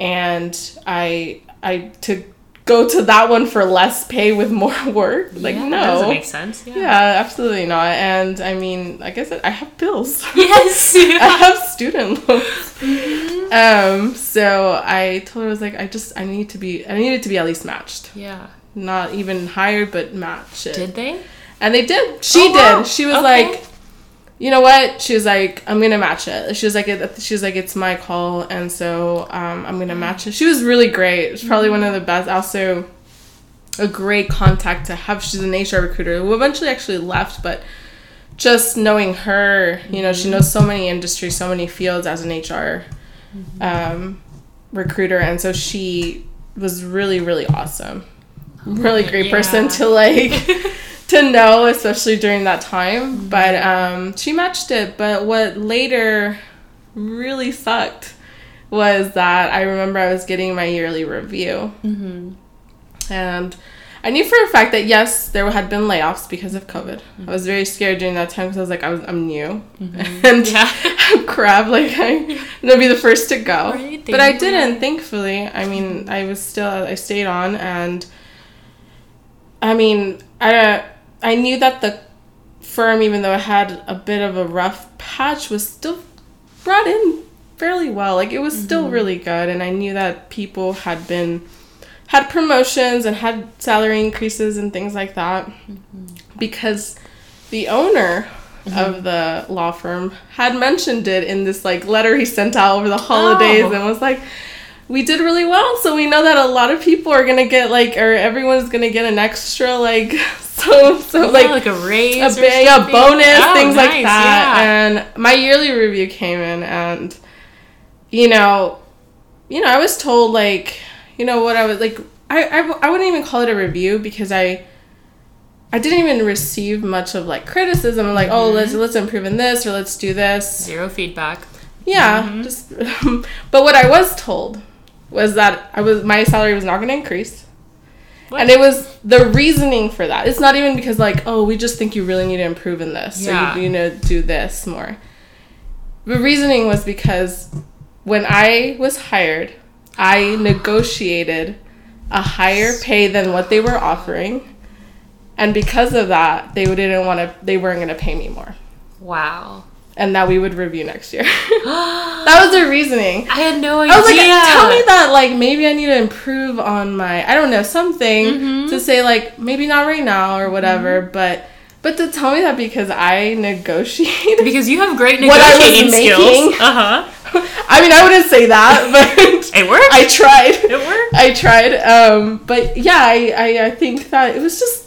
A: and I I to go to that one for less pay with more work. Like
B: yeah, That doesn't make sense. Yeah.
A: yeah, absolutely not. And I mean, like I said, I have bills.
B: Yes.
A: I have student loans.
B: Mm-hmm.
A: Um, so I told her I was like, I just I need to be I needed to be at least matched,
B: yeah.
A: not even higher, but match it.
B: Did they?
A: And they did. She
B: Oh, wow.
A: did. She was
B: Okay.
A: like, you know what? She was like, I'm gonna match it. She was like, it, she was like, it's my call, and so um, I'm gonna match it. She was really great. Was probably one of the best. Also, a great contact to have. She's an HR recruiter who eventually actually left, but just knowing her, you know, she knows so many industries, so many fields as an HR um, recruiter, and so she was really, really awesome. Really great person to like to know, especially during that time. But um, she matched it. But what later really sucked was that I remember I was getting my yearly review,
B: Mm-hmm.
A: and I knew for a fact that yes, there had been layoffs because of COVID. I was very scared during that time because I was like, I was, I'm new, and
B: Yeah.
A: crap, like I'm gonna be the first to go. But I didn't, thankfully. I mean, I was still, I stayed on, and I mean, I I knew that the firm, even though it had a bit of a rough patch, was still brought in fairly well. Like it was still mm-hmm. really good, and I knew that people had been had promotions and had salary increases and things like that mm-hmm. because the owner mm-hmm. of the law firm had mentioned it in this like letter he sent out over the holidays
B: Oh.
A: and was like we did really well so we know that a lot of people are gonna get like or everyone's gonna get an extra like so so
B: Yeah,
A: like
B: like a raise,
A: a, yeah, bonus,
B: Oh,
A: things like that.
B: yeah.
A: And my yearly review came in, and you know, you know, I was told like, you know, what I was like, I, I, I wouldn't even call it a review because I. I didn't even receive much of like criticism, like oh
B: Mm-hmm.
A: let's let's improve in this or let's do this.
B: Zero feedback.
A: Yeah,
B: Mm-hmm.
A: just. but what I was told was that I was my salary was not going to increase.
B: What?
A: And it was the reasoning for that. It's not even because like, oh, we just think you really need to improve in this,
B: Yeah.
A: or you, you know do this more. The reasoning was because when I was hired, I negotiated a higher pay than what they were offering, and because of that, they didn't want to. They weren't going to pay me more,
B: Wow.
A: And that we would review next year. that was their reasoning.
B: I had no idea.
A: I was like, tell me that like maybe I need to improve on my I don't know something
B: Mm-hmm.
A: to say like maybe not right now or whatever, but but to tell me that because I negotiated.
B: Because you have great
A: What I was
B: negotiating skills. Uh huh.
A: I mean, I wouldn't say that, but
B: It worked.
A: I tried.
B: It worked.
A: I tried. Um, but yeah, I, I I think that it was just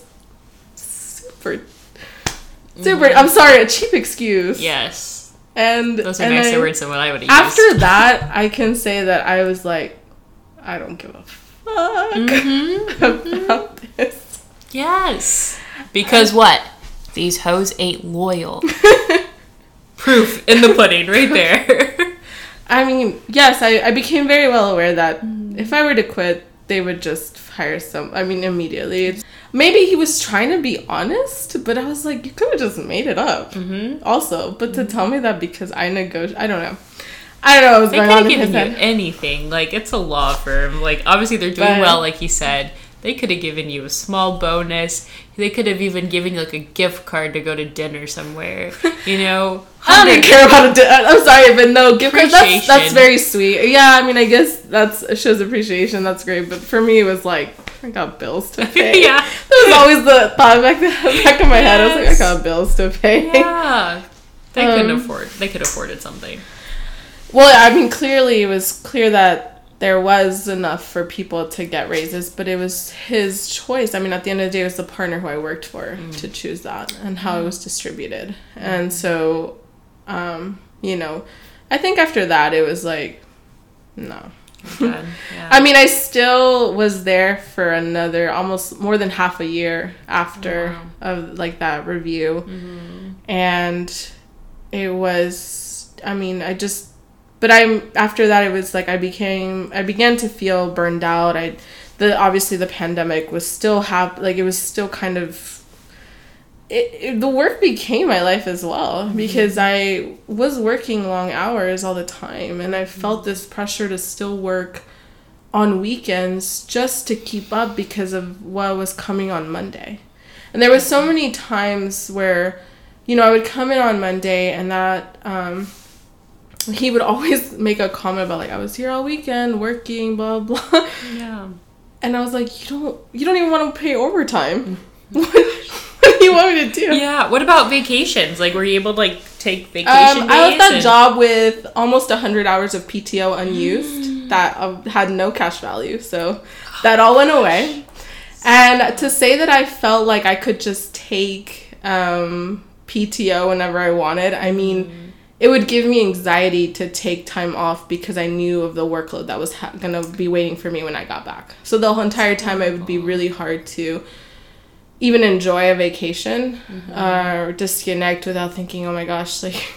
A: super. Super. I'm sorry, a cheap excuse.
B: Yes.
A: And
B: Those are
A: and
B: nicer
A: I-
B: words than what I would have
A: after that, I can say that I was like, I don't give a fuck
B: Mm-hmm.
A: about this.
B: Yes. Because what? These hoes ain't loyal. proof in the pudding right there.
A: I mean, yes, I, I became very well aware that if I were to quit, they would just hire some. I mean, immediately. It's, maybe he was trying to be honest, but I was like, you could have just made it up. Mm-hmm. Also, but to tell me that because I negotiate, I don't know. I don't know what was
B: they could have given you anything. Like it's a law firm. Like obviously they're doing
A: But-
B: well, like you said. They could have given you a small bonus. They could have even given you like a gift card to go to dinner somewhere. You know,
A: I don't even care about it. I'm sorry, but no, gift cards. That's, that's very sweet. Yeah, I mean, I guess that's shows appreciation. That's great. But for me, it was like I got bills to pay.
B: Yeah.
A: that was always the thought back the back of my head. I was like, I got bills to pay.
B: Yeah. They couldn't
A: Um,
B: afford. They could have afforded something.
A: Well, I mean, clearly it was clear that there was enough for people to get raises, but it was his choice. I mean, at the end of the day, it was the partner who I worked for to choose that and how it was distributed. And so, um, you know, I think after that, it was like, no.
B: Yeah.
A: I mean, I still was there for another almost more than half a year after
B: Wow.
A: of like that review,
B: Mm-hmm.
A: and it was. I mean, I just. But I'm after that. It was like I became. I began to feel burned out. I, the obviously the pandemic was still hap- like it was still kind of. It, it, the work became my life as well mm-hmm. because I was working long hours all the time and I mm-hmm. felt this pressure to still work on weekends just to keep up because of what was coming on Monday. And there was so mm-hmm. many times where, you know, I would come in on Monday and that um, he would always make a comment about like I was here all weekend working, blah blah.
B: yeah.
A: And I was like, you don't, you don't even want to pay overtime. what, what do you want me to do?
B: Yeah. What about vacations? Like, were you able to like take vacation
A: Um,
B: days?
A: I left that
B: and-
A: job with almost 100 hours of PTO unused that uh, had no cash value. So that all went away. And to say that I felt like I could just take um, PTO whenever I wanted, I mean, it would give me anxiety to take time off because I knew of the workload that was ha- going to be waiting for me when I got back. So the whole entire time, it would be really hard to even enjoy a vacation uh, or disconnect without thinking, oh my gosh, like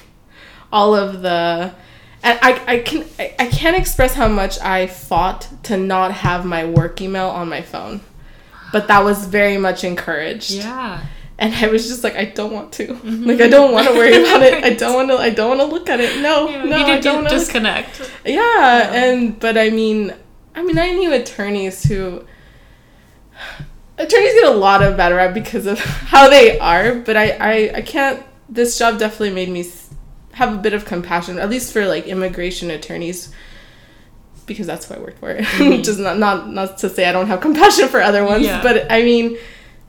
A: all of the. And I, I can I, I can't express how much I fought to not have my work email on my phone, but that was very much encouraged.
B: Yeah.
A: And I was just like, I don't want to. Mm-hmm. Like, I don't want to worry about it. I don't want to. I don't want to look at it. No,
B: Yeah,
A: no,
B: you
A: I don't want to.
B: disconnect.
A: Yeah, and but I mean, I mean, I knew attorneys who attorneys get a lot of bad rap because of how they are, but I I I can't. This job definitely made me have a bit of compassion, at least for like immigration attorneys. Because that's who I worked for, mm-hmm. which is not, not not to say I don't have compassion for other ones,
B: Yeah.
A: but I mean,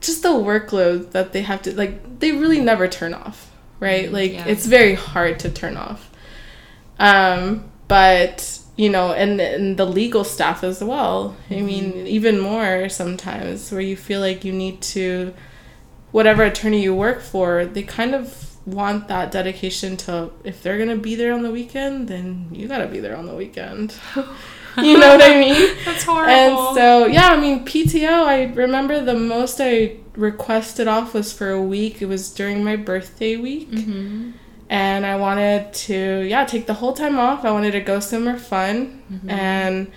A: just the workload that they have to like. They really never turn off, right? Like
B: yeah.
A: it's very hard to turn off. Um, but you know, and, and the legal staff as well. I mean, even more sometimes where you feel like you need to, whatever attorney you work for, they kind of want that dedication to if they're gonna be there on the weekend, then you gotta be there on the weekend. you know what I mean?
B: That's horrible.
A: And so, yeah, I mean, PTO, I remember the most I requested off was for a week. It was during my birthday week.
B: Mhm.
A: And I wanted to, yeah, take the whole time off. I wanted to go somewhere fun. And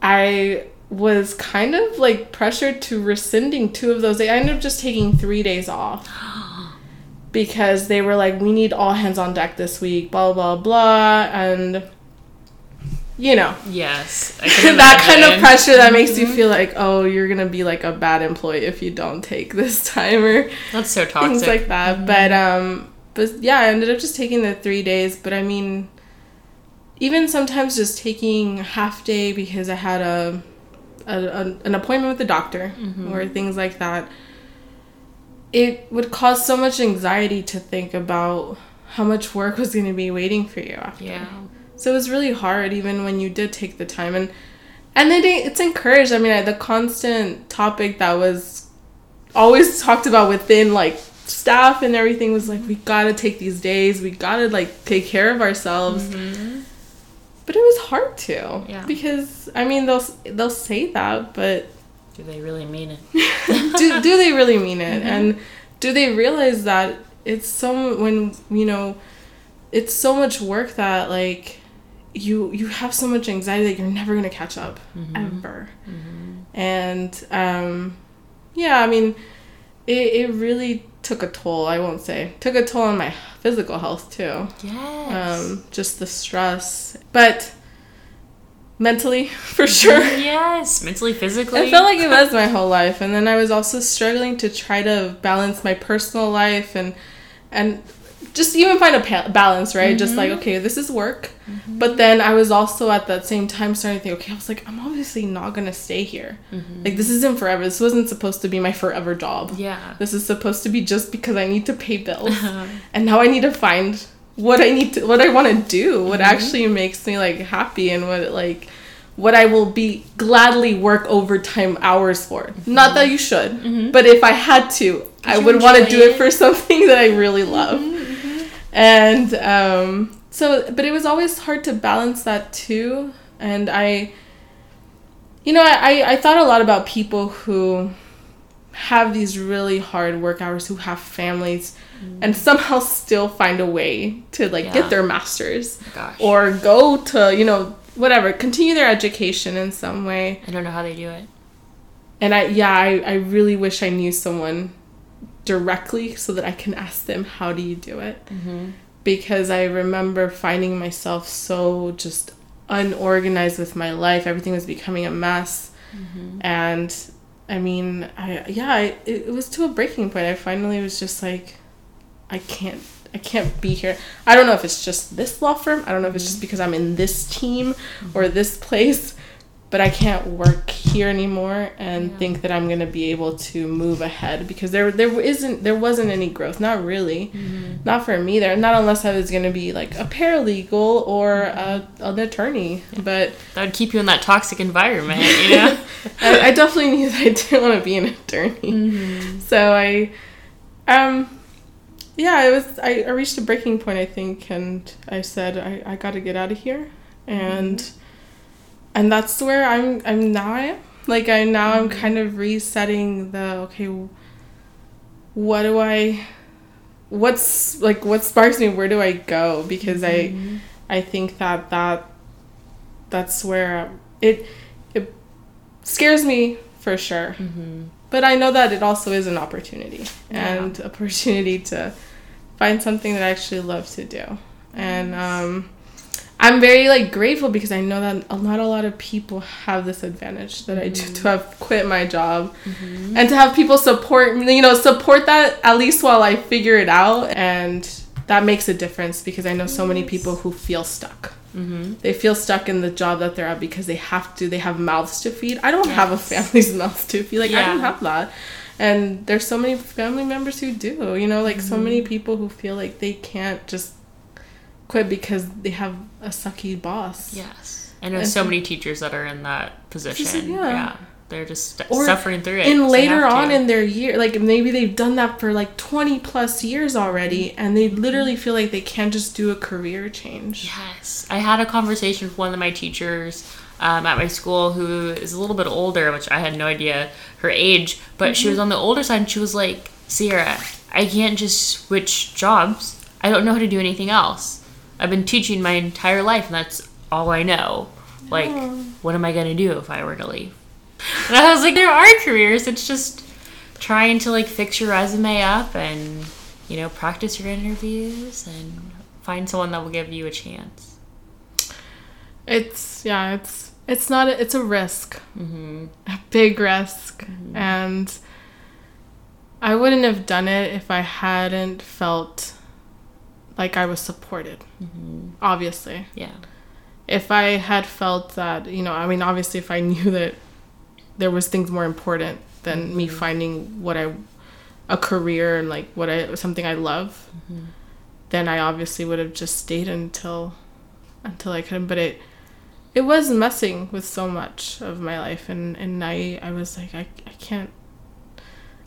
A: I was kind of like pressured to rescinding two of those. I ended up just taking three days off because they were like, we need all hands on deck this week, blah, blah, blah. And, you know,
B: Yes.
A: That kind of pressure that makes you feel like, oh, you're gonna be like a bad employee if you don't take this time or
B: That's so toxic.
A: things like that. But um, but yeah, I ended up just taking the three days. But I mean, even sometimes just taking half day because I had a, a, a an appointment with the doctor or things like that. It would cause so much anxiety to think about how much work was going to be waiting for you after.
B: Yeah.
A: So it was really hard, even when you did take the time, and and it- it's encouraged. I mean, I, the constant topic that was always talked about within like staff and everything was like, we gotta take these days. We gotta like take care of ourselves. But it was hard to,
B: Mm-hmm. Yeah.
A: because I mean, they'll they'll say that, but
B: Do they really mean it?
A: do do they really mean it? And do they realize that it's so when you know it's so much work that like you you have so much anxiety that you're never gonna catch up ever. And um yeah i mean it, it really took a toll i won't say. Took a toll on my physical health too.
B: Yes.
A: um just the stress. But mentally for sure.
B: Yes. Mentally, physically.
A: i felt like it was my whole life. And then i was also struggling to try to balance my personal life and and just even find a pa- balance right? Just like okay this is work. But then i was also at that same time starting to think okay i was like i'm obviously not gonna stay here. Like this isn't forever. This wasn't supposed to be my forever job.
B: Yeah.
A: this is supposed to be just because i need to pay bills. And now i need to find what i need to what i want to do what actually makes me like happy and what like what i will be gladly work overtime hours for. Not that you should but if i had to i would want to do it
B: it?
A: for something that i really love and um so but it was always hard to balance that too and i you know i i, thought a lot about people who have these really hard work hours who have families and somehow still find a way to like
B: Yeah.
A: get their masters
B: Gosh.
A: or go to you know whatever continue their education in some way
B: I don't know how they do it.
A: and i yeah i, I really wish i knew someone directly so that i can ask them how do you do it? Mm-hmm. Because i remember finding myself so just unorganized with my life. Everything was becoming a mess. Mm-hmm. And i mean i yeah I, it, it was to a breaking point. I finally was just like i can't i can't be here. I don't know if it's just this law firm. I don't know if it's mm-hmm. just because i'm in this team or this place but i can't work here anymore and
B: Yeah.
A: think that i'm going to be able to move ahead because there there isn't there wasn't any growth not really mm-hmm. not for me there not unless i was going to be like a paralegal or a, an attorney but
B: That would keep you in that toxic environment, you know?
A: I, I definitely knew that I didn't want to be an attorney. Mm-hmm. So I, um, yeah, I was. I, I reached a breaking point, I think, and I said I, I got to get out of here, and mm-hmm. And that's where I'm. I'm now. I am like I now I'm mm-hmm. kind of resetting the okay. What do I? What's like what sparks me? Where do I go? Because I, mm-hmm. I think that that, that's where it, it scares me for sure. Mm-hmm. But I know that it also is an opportunity and opportunity to find something that I actually love to do. And um, I'm very like grateful because I know that a not a lot of people have this advantage that I do mm-hmm. to have quit my job mm-hmm. and to have people support me, you know, support that at least while I figure it out. And that makes a difference because I know so many people who feel stuck. Mm-hmm. They feel stuck in the job that they're at because they have to. They have mouths to feed. I don't have a
B: Yes.
A: family's mouth to feed. Like I don't have that. And there's so many family members who do. You know, like so many people who feel like they can't just quit because they have a sucky boss.
B: Yes. I know
A: And
B: so
A: so-
B: many teachers that are in that position.
A: yeah.
B: yeah. They're just
A: Or
B: suffering through it.
A: And
B: 'cause they
A: later on in their year, like maybe they've done that for like 20 plus years already, and they literally feel like they can't just do a career change.
B: Yes. I had a conversation with one of my teachers um, at my school who is a little bit older, which I had no idea her age, but she was on the older side and she was like, Sierra, I can't just switch jobs. I don't know how to do anything else. I've been teaching my entire life and that's all I know. Like, what am I going to do if I were to leave? And I was like, there are careers. It's just trying to like fix your resume up and, you know, practice your interviews and find someone that will give you a chance.
A: It's, yeah, it's, it's not, a, it's a risk,
B: Mm-hmm.
A: a big risk. And I wouldn't have done it if I hadn't felt like I was supported, mm-hmm. obviously.
B: Yeah.
A: if I had felt that, you know, I mean, obviously, if I knew that there was things more important than me mm-hmm. finding what I, a career and like what I something I love, mm-hmm. then I obviously would have just stayed until, until I couldn't. But it, it was messing with so much of my life, and and I I was like I I can't,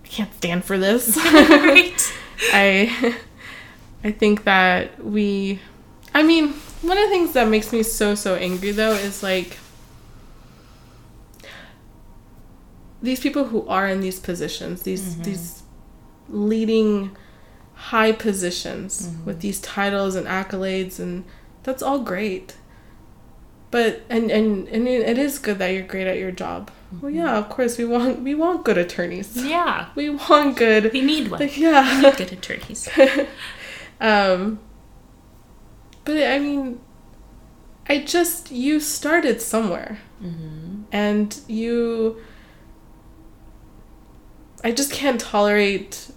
A: I can't stand for this.
B: right.
A: I I think that we I mean, one of the things that makes me so so angry though is like these people who are in these positions, these mm-hmm. these leading high positions mm-hmm. with these titles and accolades and that's all great. But and and and it is good that you're great at your job. Mm-hmm. Well yeah of course we want we want good attorneys.
B: Yeah.
A: we want good
B: We need one.
A: like
B: We
A: yeah
B: need good attorneys.
A: um but i mean i just you started somewhere
B: Mm-hmm.
A: and you i just can't tolerate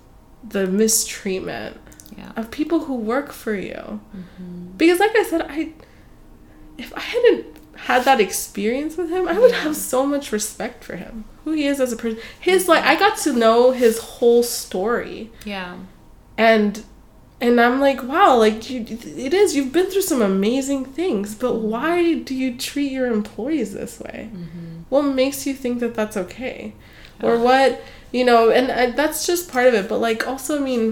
A: the mistreatment
B: Yeah.
A: of people who work for you
B: Mm-hmm.
A: because like i said i if i hadn't had that experience with him i would
B: Yeah.
A: have so much respect for him who he is as a person his like i got to know his whole story
B: Yeah.
A: and and i'm like wow like you, it is you've been through some amazing things but why do you treat your employees this way
B: Mm-hmm.
A: what makes you think that that's okay or what you know and, and that's just part of it but like also i mean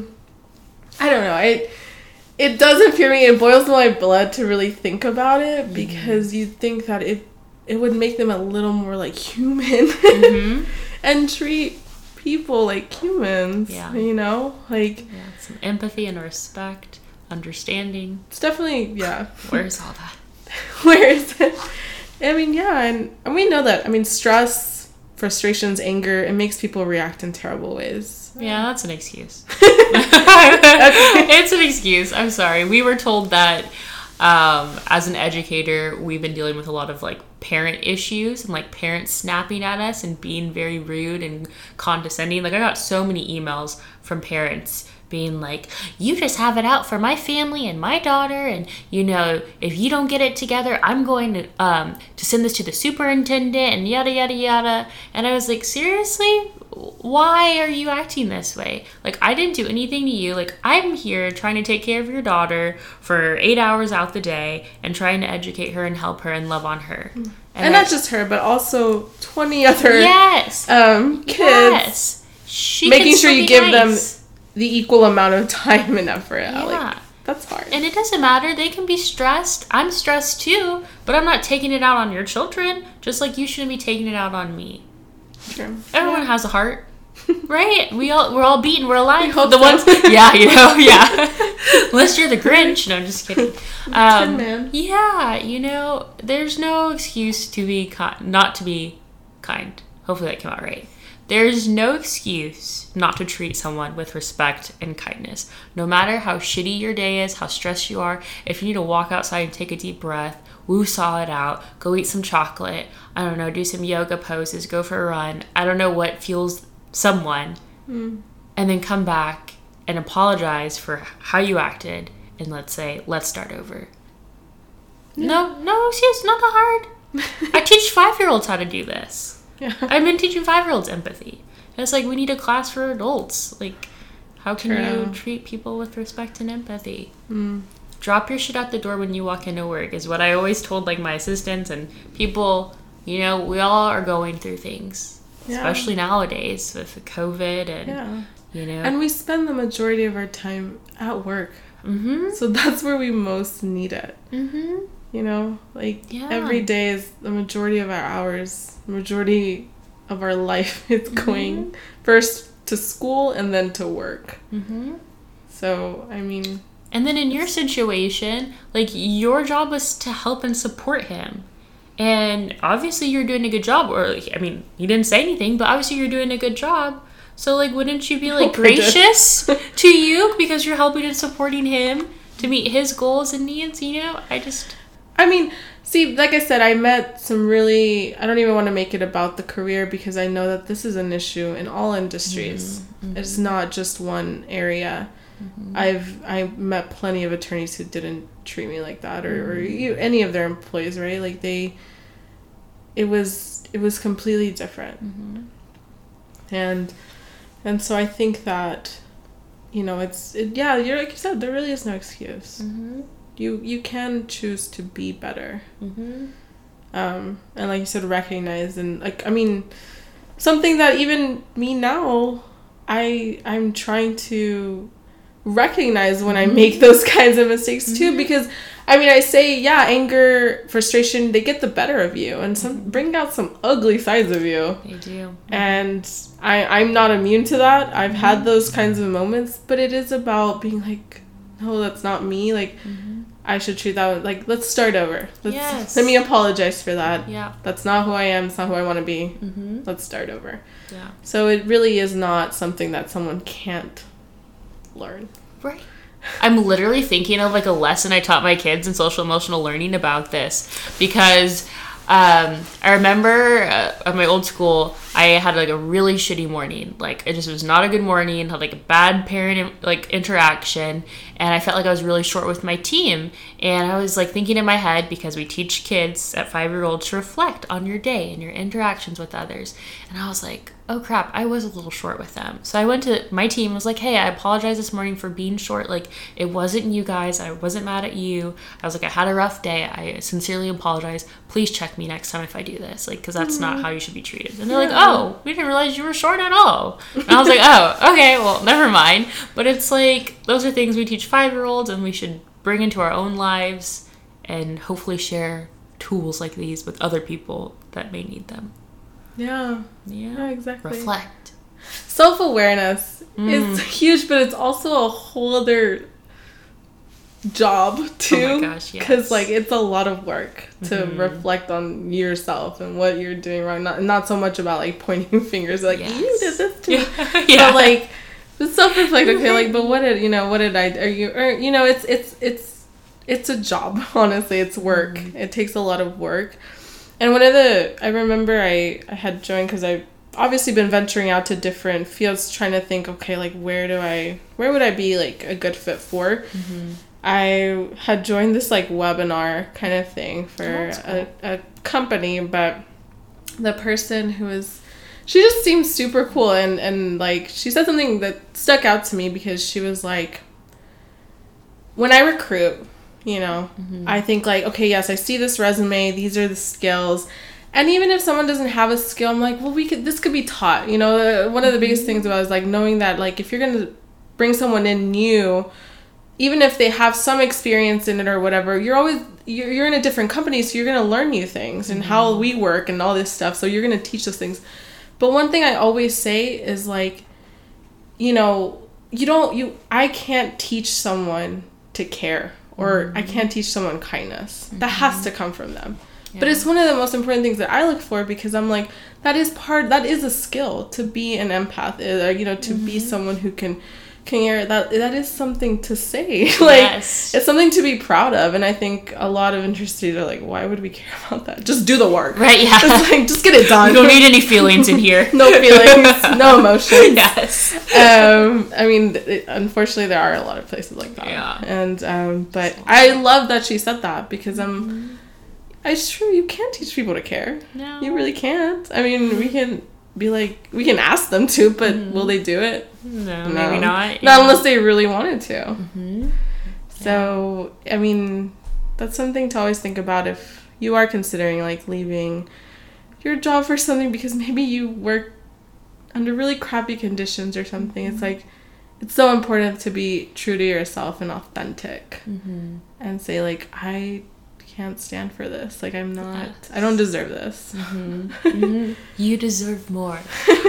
A: i don't know i it doesn't fear me it boils my blood to really think about it
B: Mm-hmm.
A: because you think that it it would make them a little more like human
B: Mm-hmm.
A: and treat people like humans
B: Yeah.
A: you know like
B: Yeah. Empathy and respect, understanding.
A: it's definitely yeah
B: Where's all that?
A: where is it i mean yeah and, and we know that i mean stress frustrations anger it makes people react in terrible ways
B: Yeah, that's an excuse. it's an excuse. I'm sorry. We were told that um, as an educator, we've been dealing with a lot of like parent issues and like parents snapping at us and being very rude and condescending. Like I got so many emails from parents being like, "You just have it out for my family and my daughter, and you know, if you don't get it together, I'm going to um, to send this to the superintendent and yada yada yada." And I was like, "Seriously? Why are you acting this way? Like I didn't do anything to you. Like I'm here trying to take care of your daughter for eight hours out the day and trying to educate her and help her and love on her."
A: and,
B: I-
A: not just her but also 20 other
B: yes,
A: um kids
B: yes. She
A: making sure you
B: be
A: give
B: nice.
A: them the equal amount of time and effort
B: Yeah.
A: like that's hard
B: And it doesn't matter. They can be stressed. I'm stressed too, but I'm not taking it out on your children, just like you shouldn't be taking it out on me.
A: Sure.
B: Everyone has a heart, right? We all we're all beaten. We're alive.
A: hope
B: the
A: so.
B: ones, yeah, you know, yeah. Unless you're the Grinch. No, I'm just kidding. Um,
A: Man.
B: yeah, you know, there's no excuse to be ki- not to be kind. Hopefully that came out right. There's no excuse not to treat someone with respect and kindness. No matter how shitty your day is, how stressed you are, if you need to walk outside and take a deep breath, woo saw it out, go eat some chocolate, I don't know, do some yoga poses, go for a run. I don't know what fuels someone. Mm. And then come back and apologize for how you acted and let's say, let's start over. No, no excuse, not that hard. I teach five year olds how to do this.
A: Yeah
B: I've been teaching five year olds empathy. And it's like we need a class for adults. Like, how can you treat people with respect and empathy?
A: Mm.
B: Drop your shit out the door when you walk into work is what I always told like my assistants and people. You know, we all are going through things,
A: Yeah.
B: especially nowadays with COVID and
A: yeah
B: you know.
A: and we spend the majority of our time at work
B: mm-hmm.
A: so that's where we most need it
B: Mm-hmm.
A: You know like
B: Yeah.
A: every day is the majority of our hours majority of our life is going first to school and then to work
B: Mm-hmm.
A: so i mean
B: And then in your situation, like your job was to help and support him. And obviously you're doing a good job or I mean, he didn't say anything, but obviously you're doing a good job. So like wouldn't you be like
A: Hope I did.
B: gracious to you because you're helping and supporting him to meet his goals and needs, you know? I just
A: I mean, see, like I said, I met some really. I don't even want to make it about the career because I know that this is an issue in all industries. Mm-hmm. Mm-hmm. It's not just one area. Mm-hmm. I've I met plenty of attorneys who didn't treat me like that, or, or you, any of their employees, right? Like they, it was it was completely different, and and so I think that, you know, it's it, yeah, you're like you said, there really is no excuse
B: mm-hmm.
A: You you can choose to be better.
B: Mm-hmm.
A: um and like you said recognize and like i mean something that even me now i i'm trying to recognize when I mm-hmm. make those kinds of mistakes too mm-hmm. because I mean I say yeah anger frustration they get the better of you and some mm-hmm. bring out some ugly sides of you.
B: They do.
A: and I I'm not immune to that. I've had those kinds of moments but it is about being like no that's not me. Like I should treat that like let's start over let's
B: Yes.
A: let me apologize for that
B: Yeah.
A: that's not who I am it's not who I want to be
B: Mm-hmm.
A: let's start over
B: Yeah.
A: so it really is not something that someone can't learn
B: Right. I'm literally thinking of like a lesson I taught my kids in social emotional learning about this because um, I remember uh, at my old school I had like a really shitty morning. Like it just was not a good morning. Had like a bad parent like interaction, and I felt like I was really short with my team. And I was like thinking in my head because we teach kids at five year olds to reflect on your day and your interactions with others. And I was like, oh crap, I was a little short with them. So I went to my team was like, hey, I apologize this morning for being short. Like it wasn't you guys. I wasn't mad at you. I was like, I had a rough day. I sincerely apologize. Please check me next time if I do this. Like, because that's not mm-hmm. how you should be treated. And they're like, oh, we didn't realize you were short at all. And I was like, oh, okay, well, never mind. But it's like those are things we teach five year olds, and we should bring into our own lives, and hopefully share tools like these with other people that may need them.
A: Yeah
B: Yeah.
A: yeah exactly
B: Reflect.
A: self-awareness
B: Mm.
A: is huge but it's also a whole other job too Oh my
B: gosh,
A: because like it's a lot of work to
B: Mhm.
A: reflect on yourself and what you're doing wrong not, not so much about like pointing fingers like you
B: Yes.
A: did this to me
B: Yeah. yeah.
A: but like but self-reflect okay like but what did you know what did i are you or you know it's it's it's it's a job honestly it's work it takes a lot of work and one of the i remember i i had joined because i obviously been venturing out to different fields trying to think okay like where do i where would i be like a good fit for? Mm-hmm. I had joined this like webinar kind of thing for oh,
B: that's
A: a, a company but the person who was she just seemed super cool and and like she said something that stuck out to me because she was like when i recruit you know? Mm-hmm. I think like okay yes i see this resume these are the skills. And even if someone doesn't have a skill i'm like well we could this could be taught you know? One of the biggest mm-hmm. things about is like knowing that like if you're gonna bring someone in new even if they have some experience in it or whatever you're always you're, you're in a different company so you're going to learn new things and how mm-hmm. we work and all this stuff so you're going to teach those things. But one thing i always say is like you know you don't you i can't teach someone to care or mm-hmm. i can't teach someone kindness. That mm-hmm. has to come from them. But it's one of the most important things that i look for because i'm like that is part that is a skill to be an empath uh, you know to be mm-hmm. someone who can can hear that that is something to say like
B: Yes.
A: it's something to be proud of and i think a lot of interested are like why would we care about that just do the work
B: Right, yeah.
A: just like just get it done
B: You don't need any feelings in here.
A: no feelings no emotions
B: yes.
A: um i mean it, unfortunately there are a lot of places like that
B: Yeah.
A: and um but i love that she said that because i'm it's true you can't teach people to care
B: No.
A: you really can't i mean we can be like we can ask them to but will they do it?
B: No,
A: no.
B: maybe not.
A: not unless they really wanted to.
B: Hmm
A: so i mean that's something to always think about if you are considering like leaving your job for something because maybe you work under really crappy conditions or something. It's like it's so important to be true to yourself and authentic
B: hmm
A: and say like i can't stand for this like i'm not i don't deserve this
B: Mm-hmm. You deserve more.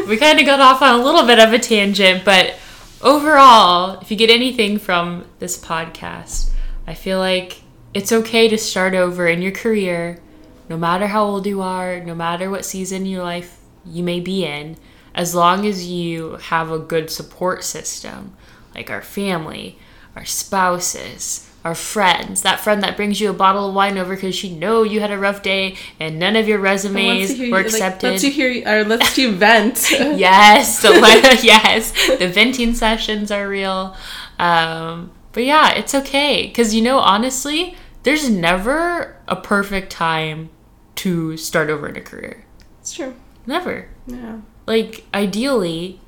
B: we kind of got off on a little bit of a tangent, but overall, if you get anything from this podcast, I feel like it's okay to start over in your career, no matter how old you are, no matter what season in your life you may be in, as long as you have a good support system, like our family, our spouses, our friends, that friend that brings you a bottle of wine over because she know you had a rough day and none of your resumes
A: you
B: were
A: like,
B: accepted.
A: lets you hear or lets you vent
B: yes, the yes, the venting sessions are real. Um, but yeah, it's okay because you know, honestly, there's never a perfect time to start over in a career.
A: it's true
B: Never.
A: yeah
B: Like ideally,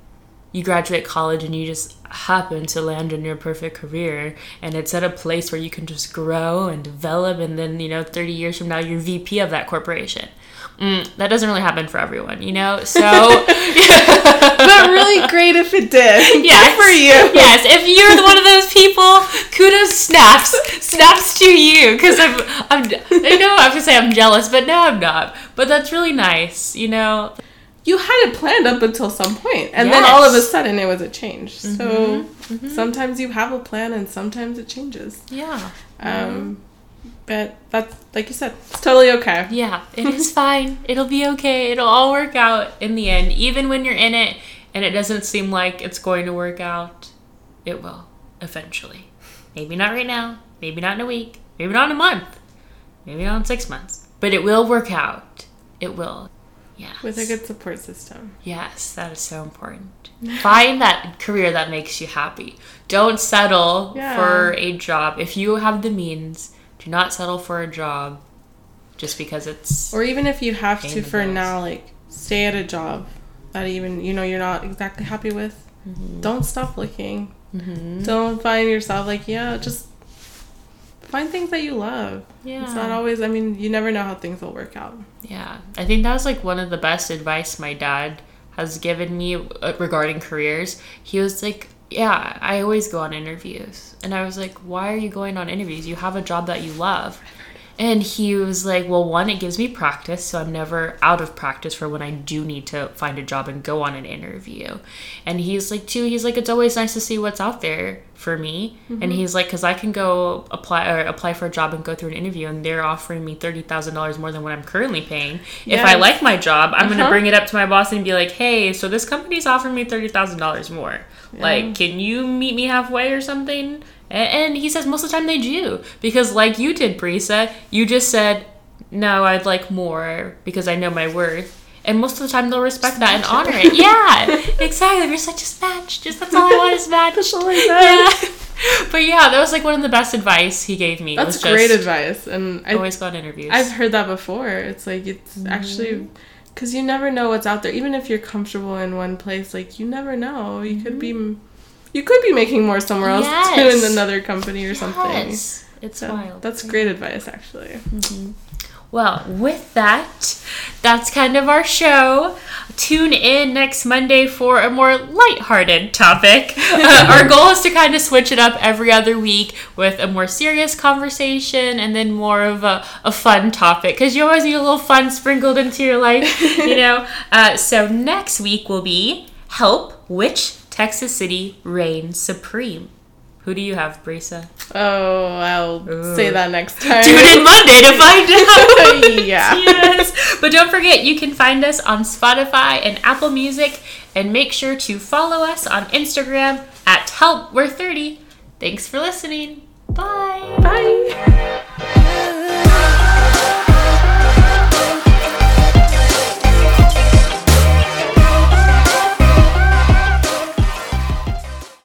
B: you graduate college and you just happen to land in your perfect career and it's at a place where you can just grow and develop and then you know 30 years from now you're vp of that corporation mm, that doesn't really happen for everyone you know so
A: but really great if it did
B: yes
A: Good for you
B: yes if you're one of those people. Kudos, snaps, snaps to you. Because I'm, I'm, I know I have to say I'm jealous, but no, I'm not. But that's really nice, you know.
A: You had it planned up until some point, and then all of a sudden it was a change.
B: Mm-hmm.
A: So sometimes you have a plan, and sometimes it changes.
B: Yeah.
A: Um, but that's like you said, it's totally okay.
B: Yeah, it is fine. It'll be okay. It'll all work out in the end. Even when you're in it and it doesn't seem like it's going to work out, it will eventually. Maybe not right now. Maybe not in a week. Maybe not in a month. Maybe not in six months. But it will work out. It will. Yeah.
A: With a good support system.
B: Yes, that is so important. Find that career that makes you happy. Don't settle
A: Yeah.
B: for a job. If you have the means, do not settle for a job just because it's
A: Or even if you have to for
B: balls.
A: now, like stay at a job that even you know you're not exactly happy with.
B: Mm-hmm.
A: Don't stop looking. Don't find yourself like yeah, just find things that you love.
B: yeah.
A: It's not always. I mean, you never know how things will work out.
B: Yeah, I think that was like one of the best advice my dad has given me uh, regarding careers. He was like, "Yeah, I always go on interviews," and I was like, "Why are you going on interviews? You have a job that you love." And he was like, "Well, one, it gives me practice, so I'm never out of practice for when I do need to find a job and go on an interview." And he's like, "Two, he's like, it's always nice to see what's out there for me." And he's like, "Cause I can go apply or apply for a job and go through an interview, and they're offering me thirty thousand dollars more than what I'm currently paying. If I like my job, I'm gonna
A: Uh-huh.
B: bring it up to my boss and be like, "Hey, so this company's offering me thirty thousand dollars more. Like, can you meet me halfway or something?" And he says most of the time they do because, like you did, Brisa, you just said, "No, I'd like more because I know my worth." And most of the time they'll respect that and honor it. Yeah, exactly. They're just like, just match. Just that's all I want is match.
A: That's all I
B: yeah. But yeah, that was like one of the best advice he gave me.
A: That's
B: was just
A: great advice, and I,
B: Always got interviews.
A: I've heard that before. It's like it's
B: Mm-hmm.
A: actually because you never know what's out there. Even if you're comfortable in one place, like you never know. You could be, you could be making more somewhere else
B: Mm-hmm. Yes.
A: too in another company or something.
B: Yes, it's
A: So
B: wild.
A: that's great advice, actually.
B: Well, with that, that's kind of our show. Tune in next Monday for a more lighthearted topic. Uh, our goal is to kind of switch it up every other week with a more serious conversation and then more of a, a fun topic because you always need a little fun sprinkled into your life, you know? Uh, so next week will be Help Which Texas City Reigns Supreme. Who do you have, Brisa?
A: Oh, I'll say that next time.
B: Tune in Monday to find out.
A: Yeah.
B: yes. But don't forget, you can find us on Spotify and Apple Music, and make sure to follow us on Instagram at Help We're 30. Thanks for listening. Bye.
A: Bye.